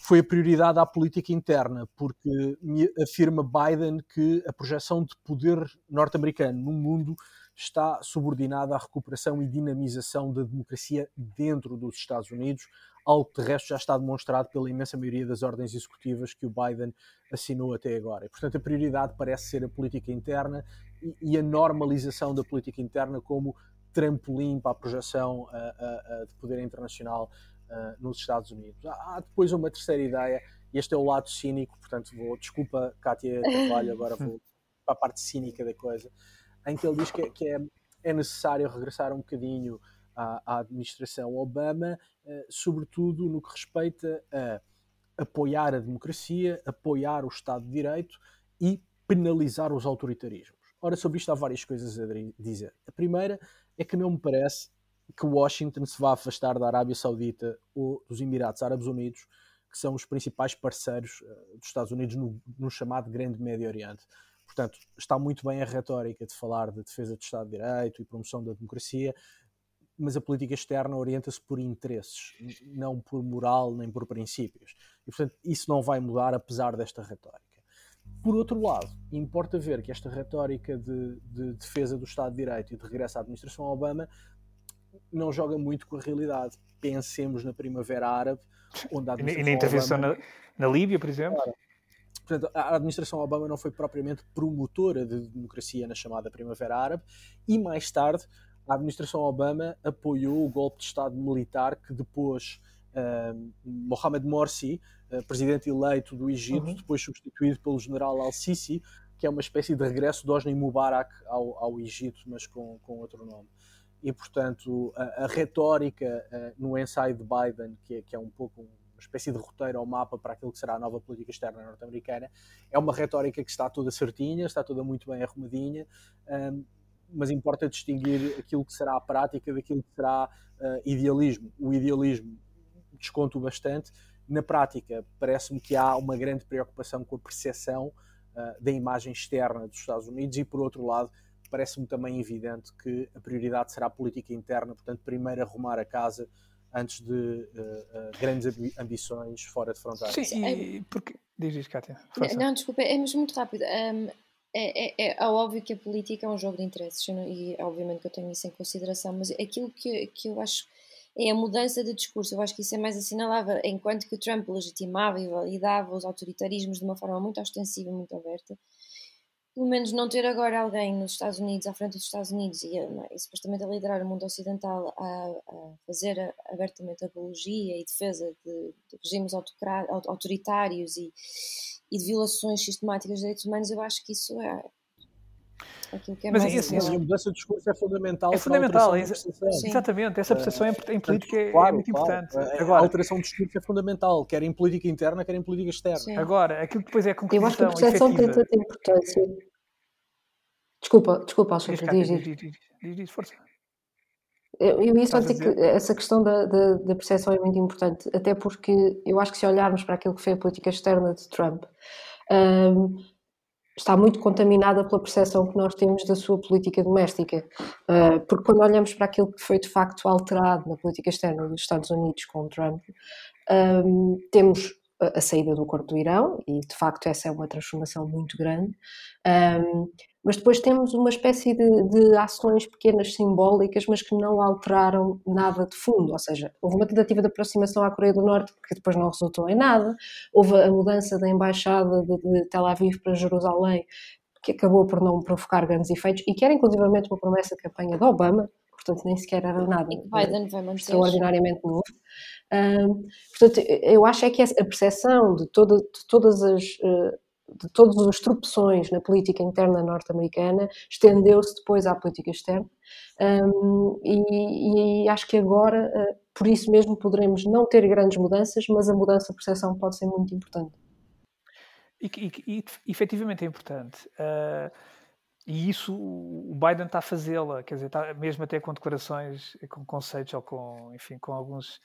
[SPEAKER 4] foi a prioridade à política interna, porque afirma Biden que a projeção de poder norte-americano no mundo está subordinada à recuperação e dinamização da democracia dentro dos Estados Unidos, algo que de resto já está demonstrado pela imensa maioria das ordens executivas que o Biden assinou até agora. E, portanto, a prioridade parece ser a política interna e, a normalização da política interna como trampolim para a projeção uh, uh, de poder internacional uh, nos Estados Unidos. Há, há, depois uma terceira ideia, e este é o lado cínico, portanto, vou, desculpa, Kátia Carvalho, agora vou para a parte cínica da coisa, em que ele diz que, é, que é, é necessário regressar um bocadinho à, à administração Obama, uh, sobretudo no que respeita a apoiar a democracia, apoiar o Estado de Direito e penalizar os autoritarismos. Ora, sobre isto há várias coisas a dizer. A primeira é que não me parece que Washington se vá afastar da Arábia Saudita ou dos Emirados Árabes Unidos, que são os principais parceiros uh, dos Estados Unidos no, no, chamado Grande Médio Oriente. Portanto, está muito bem a retórica de falar de defesa do Estado de Direito e promoção da democracia, mas a política externa orienta-se por interesses, não por moral nem por princípios. E, portanto, isso não vai mudar apesar desta retórica. Por outro lado, importa ver que esta retórica de, de defesa do Estado de Direito e de regresso à administração Obama não joga muito com a realidade. Pensemos na Primavera Árabe, onde a
[SPEAKER 2] E na intervenção Obama... na, na, Líbia, por exemplo? Claro.
[SPEAKER 4] Portanto, a administração Obama não foi propriamente promotora de democracia na chamada Primavera Árabe, e mais tarde a administração Obama apoiou o golpe de Estado militar que depois uh, Mohamed Morsi, uh, presidente eleito do Egito, uhum. depois substituído pelo general Al-Sisi, que é uma espécie de regresso de Hosni Mubarak ao, ao Egito, mas com, com outro nome e, portanto, a, a retórica uh, no ensaio de Biden, que é, que é um pouco uma espécie de roteiro ao mapa para aquilo que será a nova política externa norte-americana, é uma retórica que está toda certinha, está toda muito bem arrumadinha, um, mas importa distinguir aquilo que será a prática daquilo que será uh, idealismo. O idealismo desconto bastante. Na prática, parece-me que há uma grande preocupação com a percepção uh, da imagem externa dos Estados Unidos e, por outro lado, parece-me também evidente que a prioridade será a política interna, portanto, primeiro arrumar a casa antes de uh, uh, grandes ambições fora de fronteiras.
[SPEAKER 2] Sim, e porque... Diz isso, Kátia.
[SPEAKER 3] Não, desculpa, é mesmo muito rápido. Um, é, é, é, óbvio que a política é um jogo de interesses e obviamente que eu tenho isso em consideração, mas aquilo que, que eu acho é a mudança de discurso. Eu acho que isso é mais assinalável, enquanto que o Trump legitimava e validava os autoritarismos de uma forma muito ostensiva, muito aberta pelo menos não ter agora alguém nos Estados Unidos, à frente dos Estados Unidos e, e supostamente a liderar o mundo ocidental a, a fazer abertamente apologia e defesa de, de regimes autoritários e, e, de violações sistemáticas de direitos humanos, eu acho que isso é aquilo que é
[SPEAKER 4] Mas
[SPEAKER 3] mais
[SPEAKER 4] assim, a mudança de discurso é fundamental.
[SPEAKER 2] É fundamental, é, exatamente. Essa percepção é, em política é, claro, é muito claro. importante.
[SPEAKER 4] Agora, a alteração de discurso é fundamental, quer em política interna, quer em política externa. Sim.
[SPEAKER 2] Agora, aquilo que depois é a conclusão
[SPEAKER 1] Eu acho que a percepção tem tanta importância. Desculpa, desculpa, Alexandre, diz, diz. Diz, diz, diz, força. Eu, eu ia só dizer que essa questão da, da, da, percepção é muito importante, até porque eu acho que se olharmos para aquilo que foi a política externa de Trump, um, está muito contaminada pela percepção que nós temos da sua política doméstica. Uh, porque quando olhamos para aquilo que foi de facto alterado na política externa dos Estados Unidos com Trump, um, temos a saída do acordo do Irão, e de facto essa é uma transformação muito grande, um, mas depois temos uma espécie de, de, ações pequenas simbólicas, mas que não alteraram nada de fundo, ou seja, houve uma tentativa de aproximação à Coreia do Norte que depois não resultou em nada, houve a mudança da embaixada de, de Tel Aviv para Jerusalém, que acabou por não provocar grandes efeitos, e que era inclusivamente uma promessa de campanha de Obama, portanto nem sequer era nada extraordinariamente novo. Um, portanto, eu acho é que a percepção de, toda, de todas as uh, de todas as tropeções na política interna norte-americana estendeu-se depois à política externa. Um, e, e, acho que agora uh, por isso mesmo poderemos não ter grandes mudanças mas a mudança de percepção pode ser muito importante.
[SPEAKER 2] E, e, e efetivamente é importante. Uh, e isso o Biden está a fazê-la quer dizer, está, mesmo até com declarações com conceitos ou com, enfim, com alguns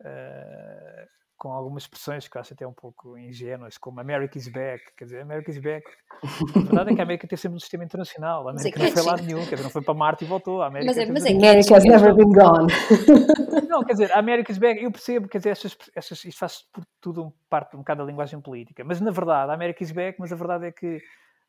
[SPEAKER 2] uh, com algumas expressões que eu acho até um pouco ingênuas, como America is back, quer dizer, America is back. A verdade é que a América teve sempre um sistema internacional, a América não foi lá nenhum, quer dizer, não foi para Marte e voltou. A América
[SPEAKER 3] Mas é- mas é
[SPEAKER 1] America has never been gone.
[SPEAKER 2] Não, quer dizer, a America is back, eu percebo, quer dizer, estas, estas, isto faz por tudo um, parte um bocado da linguagem política, mas na verdade, a América is back, mas a verdade é que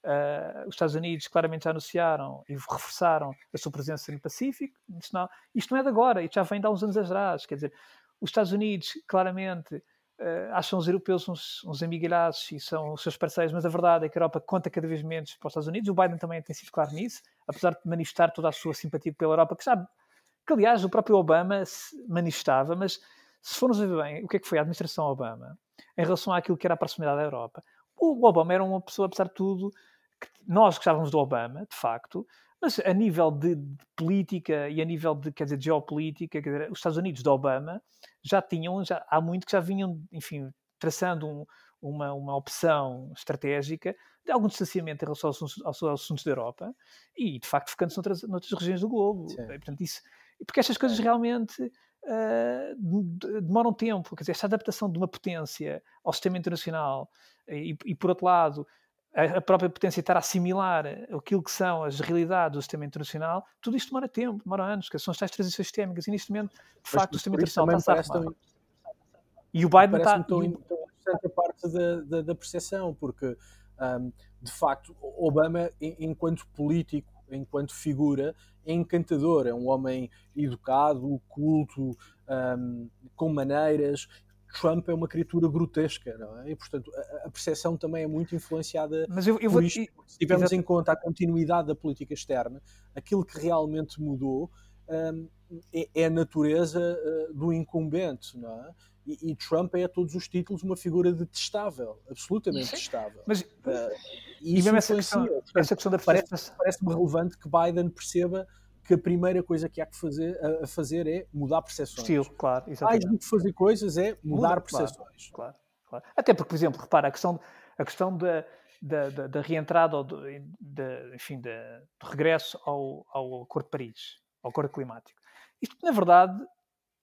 [SPEAKER 2] ah, os Estados Unidos claramente já anunciaram e reforçaram a sua presença no Pacífico. Isto não, isto não é de agora, isto já vem de há uns anos atrás. Quer dizer, os Estados Unidos claramente ah, acham os europeus uns, uns amigalhados e são os seus parceiros, mas a verdade é que a Europa conta cada vez menos para os Estados Unidos. O Biden também tem sido claro nisso, apesar de manifestar toda a sua simpatia pela Europa, que já que aliás o próprio Obama manifestava, mas se formos ver bem o que é que foi a administração Obama em relação àquilo que era a proximidade da Europa, o Obama era uma pessoa, apesar de tudo, nós gostávamos do Obama, de facto, mas a nível de, de política e a nível de, quer dizer, de geopolítica, quer dizer, os Estados Unidos do Obama já tinham, já, há muito que já vinham, enfim, traçando um- uma, uma opção estratégica de algum distanciamento em relação aos, assuntos- aos, aos assuntos da Europa e, de facto, focando-se noutras, noutras regiões do globo.
[SPEAKER 4] Sim.
[SPEAKER 2] Portanto, isso, porque estas coisas realmente ah, de- demoram tempo. Quer dizer, esta adaptação de uma potência ao sistema internacional e, e, por outro lado, a, própria potência estar a assimilar aquilo que são as realidades do sistema internacional, tudo isto demora tempo, demora anos, que são as tais transições sistémicas. E neste momento, de
[SPEAKER 4] Mas
[SPEAKER 2] facto, o sistema internacional está-se a
[SPEAKER 4] tão,
[SPEAKER 2] E o Biden está.
[SPEAKER 4] tão,
[SPEAKER 2] e
[SPEAKER 4] tão interessante a parte da, da, da percepção, porque um, de facto Obama, enquanto político, enquanto figura, é encantador, é um homem educado, culto, um, com maneiras. Trump é uma criatura grotesca, não é? E portanto a, a percepção também é muito influenciada
[SPEAKER 2] Mas eu, eu vou.
[SPEAKER 4] isto. Se tivermos
[SPEAKER 2] Exato.
[SPEAKER 4] em conta a continuidade da política externa, aquilo que realmente mudou hum, é, é a natureza uh, do incumbente, não é? E, e Trump é a todos os títulos uma figura detestável, absolutamente detestável.
[SPEAKER 2] Mas,
[SPEAKER 4] Uh,
[SPEAKER 2] e mesmo essa questão, essa questão da percepção.
[SPEAKER 4] Parece-me relevante que Biden perceba que a primeira coisa que há que fazer, a, a fazer é mudar percepções.
[SPEAKER 2] Estilo, claro,
[SPEAKER 4] Mais
[SPEAKER 2] exatamente.
[SPEAKER 4] do que fazer coisas é mudar
[SPEAKER 2] Muda, claro.
[SPEAKER 4] percepções.
[SPEAKER 2] Claro, claro. Até porque, por exemplo, repara, a questão, a questão da, da, da, da reentrada, ou do, da, enfim, da, do regresso ao, ao Acordo de Paris, ao Acordo Climático. Isto, na verdade,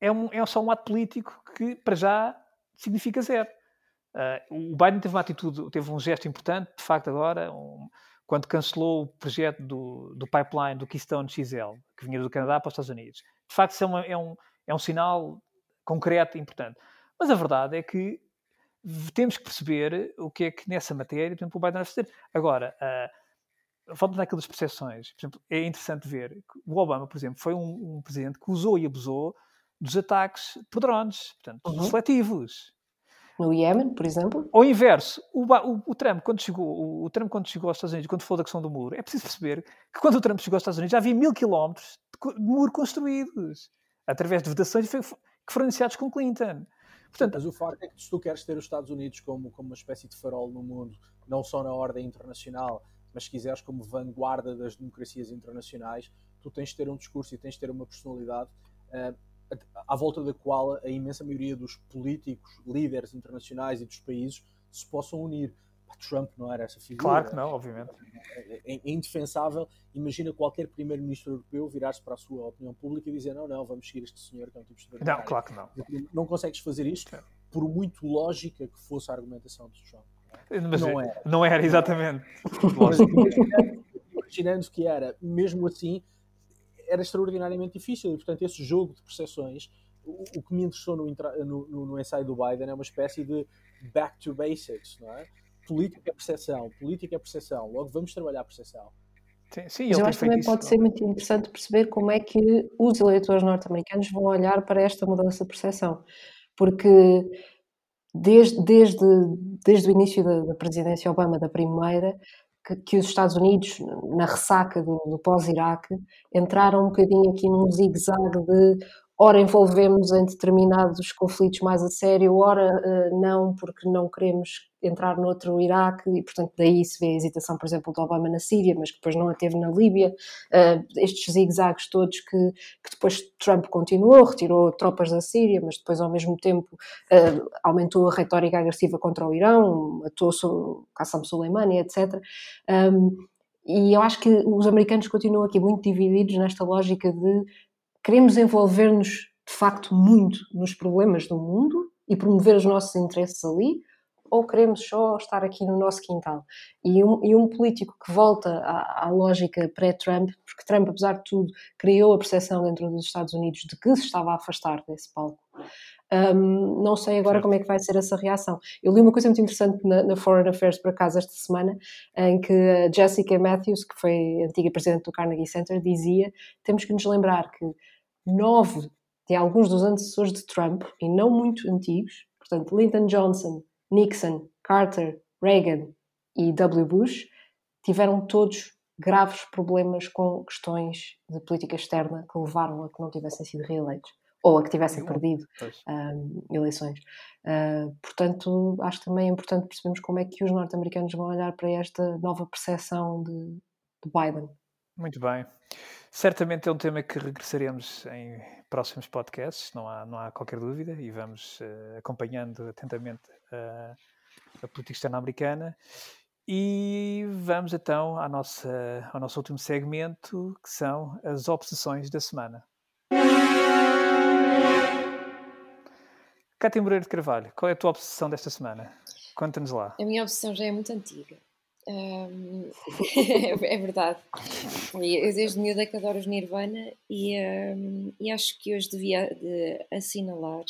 [SPEAKER 2] é, um, é só um ato político que, para já, significa zero. Ah, o Biden teve uma atitude, teve um gesto importante, de facto, agora, um- quando cancelou o projeto do, do pipeline do Keystone XL, que vinha do Canadá para os Estados Unidos. De facto, isso é, uma- é um, é um sinal concreto e importante. Mas a verdade é que temos que perceber o que é que nessa matéria, por exemplo, o Biden vai fazer. Agora, ah, voltando àquilo das percepções, por exemplo, é interessante ver que o Obama, por exemplo, foi um, um presidente que usou e abusou dos ataques por drones, portanto,
[SPEAKER 1] Uhum.
[SPEAKER 2] seletivos.
[SPEAKER 1] No Iémen, por exemplo.
[SPEAKER 2] Ao inverso, o, o- o Trump, quando chegou, o, o Trump, quando chegou aos Estados Unidos, quando falou da questão do muro, é preciso perceber que quando o Trump chegou aos Estados Unidos já havia mil quilómetros de, muro construídos, através de votações que foram iniciados com Clinton. Portanto,
[SPEAKER 4] Mas o facto é que se tu queres ter os Estados Unidos como, como uma espécie de farol no mundo, não só na ordem internacional, mas se quiseres como vanguarda das democracias internacionais, tu tens de ter um discurso e tens de ter uma personalidade eh, à volta da qual a imensa maioria dos políticos, líderes internacionais e dos países se possam unir. Trump não era essa figura.
[SPEAKER 2] claro que não, obviamente.
[SPEAKER 4] É, é- indefensável. Imagina qualquer primeiro-ministro europeu virar-se para a sua opinião pública e dizer: não, não, vamos seguir este senhor que é um tipo de
[SPEAKER 2] Não, claro que não.
[SPEAKER 4] não consegues fazer isto por muito lógica que fosse a argumentação de Trump.
[SPEAKER 2] Mas
[SPEAKER 4] Não
[SPEAKER 2] é-
[SPEAKER 4] era.
[SPEAKER 2] não era, exatamente.
[SPEAKER 4] Imaginando que era, mesmo assim, era extraordinariamente difícil. E, portanto, esse jogo de percepções, o, o que me interessou no, no, no- no ensaio do Biden é uma espécie de back to basics, não é? Política é percepção, política é percepção. Logo, vamos trabalhar a percepção.
[SPEAKER 2] Sim, sim,
[SPEAKER 1] Mas eu acho que também
[SPEAKER 2] isso.
[SPEAKER 1] pode ser muito interessante perceber como é que os eleitores norte-americanos vão olhar para esta mudança de percepção. Porque desde, desde, desde o início da, da presidência Obama, da primeira, que, os Estados Unidos, na ressaca do, do pós-Iraque, entraram um bocadinho aqui num zigue-zague de ora envolvemos em determinados conflitos mais a sério, ora eh, não, porque não queremos entrar noutro Iraque, e portanto daí se vê a hesitação, por exemplo, do Obama na Síria, mas que depois não a teve na Líbia, eh, estes zigue-zagues todos que, que depois Trump continuou, retirou tropas da Síria, mas depois ao mesmo tempo eh, aumentou a retórica agressiva contra o Irão, matou Qassam Soleimani, etc. Um, e eu acho que os americanos continuam aqui muito divididos nesta lógica de queremos envolver-nos de facto muito nos problemas do mundo, e promover os nossos interesses ali, ou queremos só estar aqui no nosso quintal? E um, e um político que volta à, à lógica pré-Trump, porque Trump, apesar de tudo, criou a percepção dentro dos Estados Unidos de que se estava a afastar desse palco. Um, não sei agora como é que vai ser essa reação. Eu li uma coisa muito interessante na, na, Foreign Affairs, por acaso, esta semana, em que a Jessica Matthews, que foi antiga presidente do Carnegie Center, dizia: temos que nos lembrar que nove de alguns dos antecessores de Trump, e não muito antigos, portanto, Lyndon Johnson, Nixon, Carter, Reagan e W. Bush, tiveram todos graves problemas com questões de política externa que levaram a que não tivessem sido reeleitos ou a que tivessem perdido um, eleições. Uh, portanto, acho também importante percebermos como é que os norte-americanos vão olhar para esta nova percepção de, de Biden.
[SPEAKER 2] Muito bem. Certamente é um tema que regressaremos em próximos podcasts, não há, não há qualquer dúvida, e vamos uh, acompanhando atentamente a política externa americana. E vamos então à nossa, ao nosso último segmento, que são as obsessões da semana. Cátia Moreira de Carvalho, qual é a tua obsessão desta semana? Conta-nos lá.
[SPEAKER 3] A minha obsessão já é muito antiga. Um, é, verdade. Eu desde miúda que adoro os Nirvana e, um, e acho que hoje devia de assinalar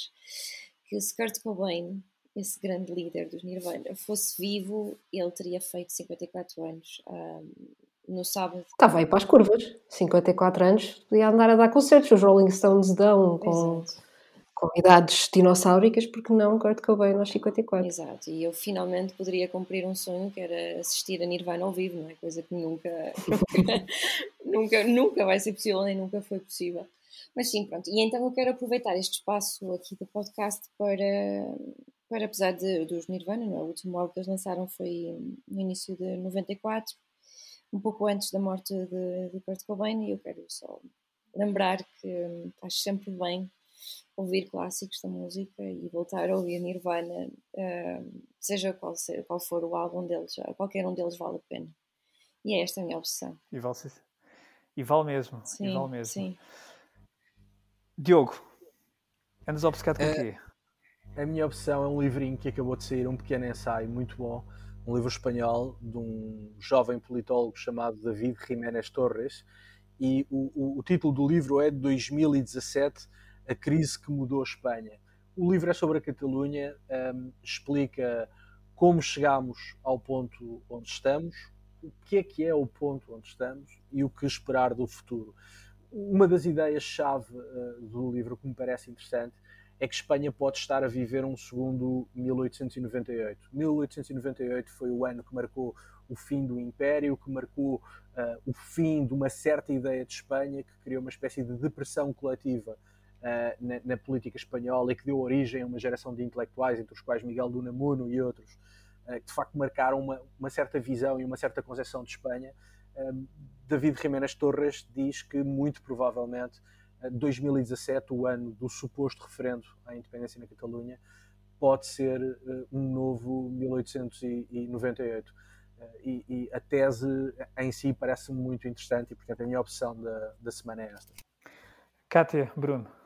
[SPEAKER 3] que se Kurt Cobain, esse grande líder dos Nirvana, fosse vivo, ele teria feito 54 anos um, no sábado.
[SPEAKER 1] Estava aí para as curvas, 54 anos, podia andar a dar concertos, os Rolling Stones dão com. Exato com idades dinossáuricas, porque não Kurt Cobain aos 54.
[SPEAKER 3] Exato, e eu finalmente poderia cumprir um sonho que era assistir a Nirvana ao vivo, não é? Coisa que nunca, nunca, nunca vai ser possível, nem nunca foi possível. Mas sim, pronto. E então eu quero aproveitar este espaço aqui do podcast para, para apesar de, dos Nirvana, não é? o último álbum que eles lançaram foi no início de 94, um pouco antes da morte de, de Kurt Cobain, e eu quero só lembrar que hum, faz sempre bem ouvir clássicos da música e voltar a ouvir Nirvana, seja qual, seja qual for o álbum deles, qualquer um deles vale a pena. E é esta a minha obsessão.
[SPEAKER 2] E vale, e vale mesmo.
[SPEAKER 3] Sim,
[SPEAKER 2] e vale mesmo.
[SPEAKER 3] Sim.
[SPEAKER 2] Diogo, andas obcecado com o quê?
[SPEAKER 4] A minha opção é um livrinho que acabou de sair, um pequeno ensaio muito bom, um livro espanhol de um jovem politólogo chamado David Jiménez Torres, e o, o, o título do livro é de 2017 a crise que mudou a Espanha. O livro é sobre a Catalunha, um, explica como chegámos ao ponto onde estamos, o que é que é o ponto onde estamos e o que esperar do futuro. Uma das ideias-chave uh, do livro que me parece interessante é que Espanha pode estar a viver um segundo 1898. 1898 foi o ano que marcou o fim do Império, que marcou uh, o fim de uma certa ideia de Espanha, que criou uma espécie de depressão coletiva na, na, política espanhola e que deu origem a uma geração de intelectuais, entre os quais Miguel de Unamuno e outros, uh, que de facto marcaram uma, uma, certa visão e uma certa concepção de Espanha. Uh, David Jiménez Torres diz que, muito provavelmente, 2017, o ano do suposto referendo à independência na Catalunha, pode ser um novo 1898. E, e, a tese em si parece-me muito interessante e, portanto, a minha opção da, da semana é esta.
[SPEAKER 2] Kátia, Bruno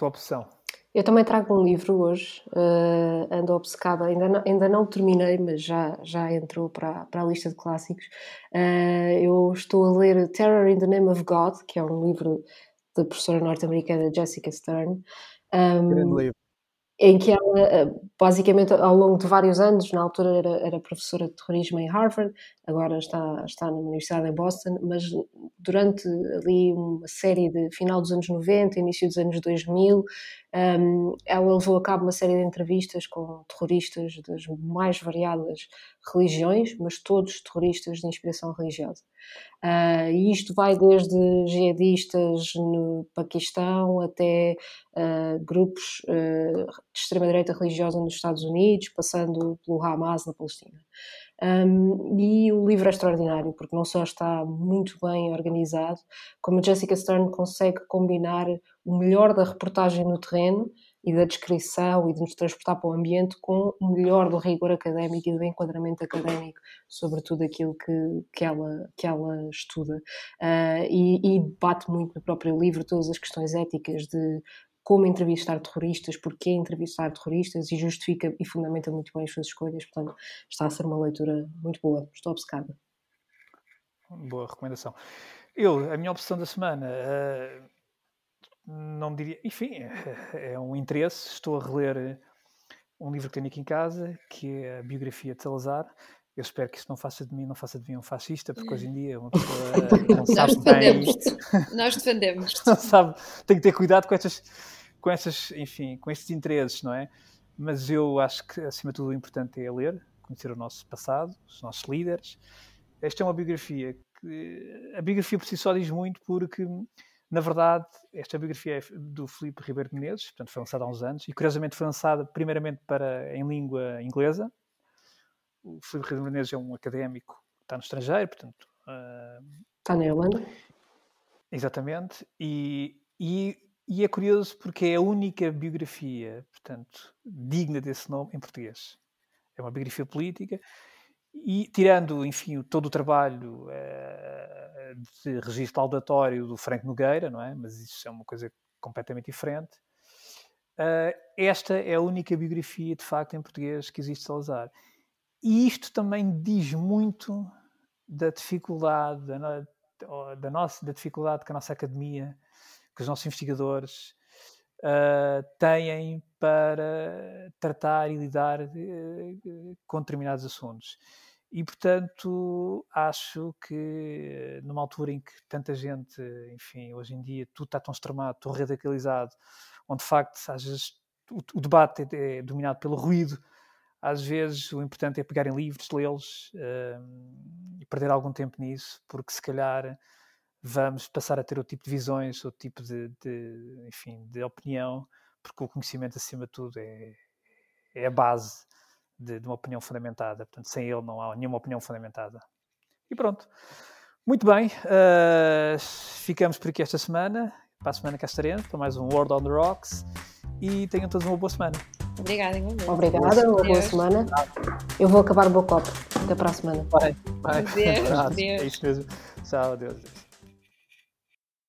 [SPEAKER 2] tua opção?
[SPEAKER 1] Eu também trago um livro hoje, uh, ando obcecada, ainda não, ainda não terminei, mas já, já entrou para, para a lista de clássicos. Uh, eu estou a ler Terror in the Name of God, que é um livro da professora norte-americana Jessica Stern. Um,
[SPEAKER 4] Grande livro
[SPEAKER 1] em que ela, eh, basicamente, ao longo de vários anos, na altura era, era, professora de terrorismo em Harvard, agora está, está na Universidade em Boston, mas durante ali uma série de final dos anos 90, início dos anos 2000, um, ela levou a cabo uma série de entrevistas com terroristas das mais variadas religiões, mas todos terroristas de inspiração religiosa. Uh, e isto vai desde jihadistas no Paquistão até uh, grupos uh, de extrema-direita religiosa nos Estados Unidos, passando pelo Hamas na Palestina. Um, e o livro é extraordinário, porque não só está muito bem organizado, como a Jessica Stern consegue combinar o melhor da reportagem no terreno e da descrição e de nos transportar para o ambiente com o melhor do rigor académico e do enquadramento académico sobre tudo aquilo que, que, ela, que ela estuda. Uh, e, e bate muito no próprio livro todas as questões éticas de como entrevistar terroristas, porquê entrevistar terroristas e justifica e fundamenta muito bem as suas escolhas. Portanto, está a ser uma leitura muito boa. Estou obcecada.
[SPEAKER 2] Boa recomendação. Eu, a minha opção da semana, uh, não diria. Enfim, é, um interesse. Estou a reler um livro que tenho aqui em casa, que é a biografia de Salazar. Eu espero que isso não faça de mim, não faça de mim um fascista, porque hoje em dia uma pessoa não sabe
[SPEAKER 3] Nós defendemos. Bem, Nós defendemos.
[SPEAKER 2] Não sabe, tem que ter cuidado com estas com essas, enfim, com estes interesses, não é? Mas eu acho que, acima de tudo, o importante é ler, conhecer o nosso passado, os nossos líderes. Esta é uma biografia que, a biografia por si só diz muito porque, na verdade, esta biografia é do Filipe Ribeiro Menezes, portanto foi lançada há uns anos, e curiosamente foi lançada primeiramente para, em língua inglesa. O Filipe Ribeiro Menezes é um académico que está no estrangeiro, portanto... Uh,
[SPEAKER 1] está na Irlanda.
[SPEAKER 2] Exatamente, e, e e é curioso porque é a única biografia, portanto, digna desse nome em português. É uma biografia política e tirando, enfim, todo o trabalho uh, de registro laudatório do Franco Nogueira, não é? Mas isso é uma coisa completamente diferente. Uh, esta é a única biografia, de facto, em português que existe Salazar. E isto também diz muito da dificuldade, da, da, nossa, da dificuldade que a nossa academia que os nossos investigadores uh, têm para tratar e lidar uh, com determinados assuntos. E, portanto, acho que numa altura em que tanta gente, enfim, hoje em dia tudo está tão extremado, tão radicalizado, onde de facto às vezes o, o debate é, é, dominado pelo ruído, às vezes o importante é pegar em livros, lê-los uh, e perder algum tempo nisso, porque se calhar vamos passar a ter outro tipo de visões, outro tipo de, de enfim, de opinião, porque o conhecimento, acima de tudo, é, é a base de, de, uma opinião fundamentada. Portanto, sem ele não há nenhuma opinião fundamentada. E pronto. Muito bem, uh, ficamos por aqui esta semana. Para a semana cá estaremos para mais um World on the Rocks e tenham todos uma boa semana.
[SPEAKER 3] Obrigada, igualmente.
[SPEAKER 1] Obrigada, uma boa semana. Eu vou acabar o meu copo. Até para a semana.
[SPEAKER 2] Vai, vai. Deus, Deus. É isso mesmo. Tchau, Deus.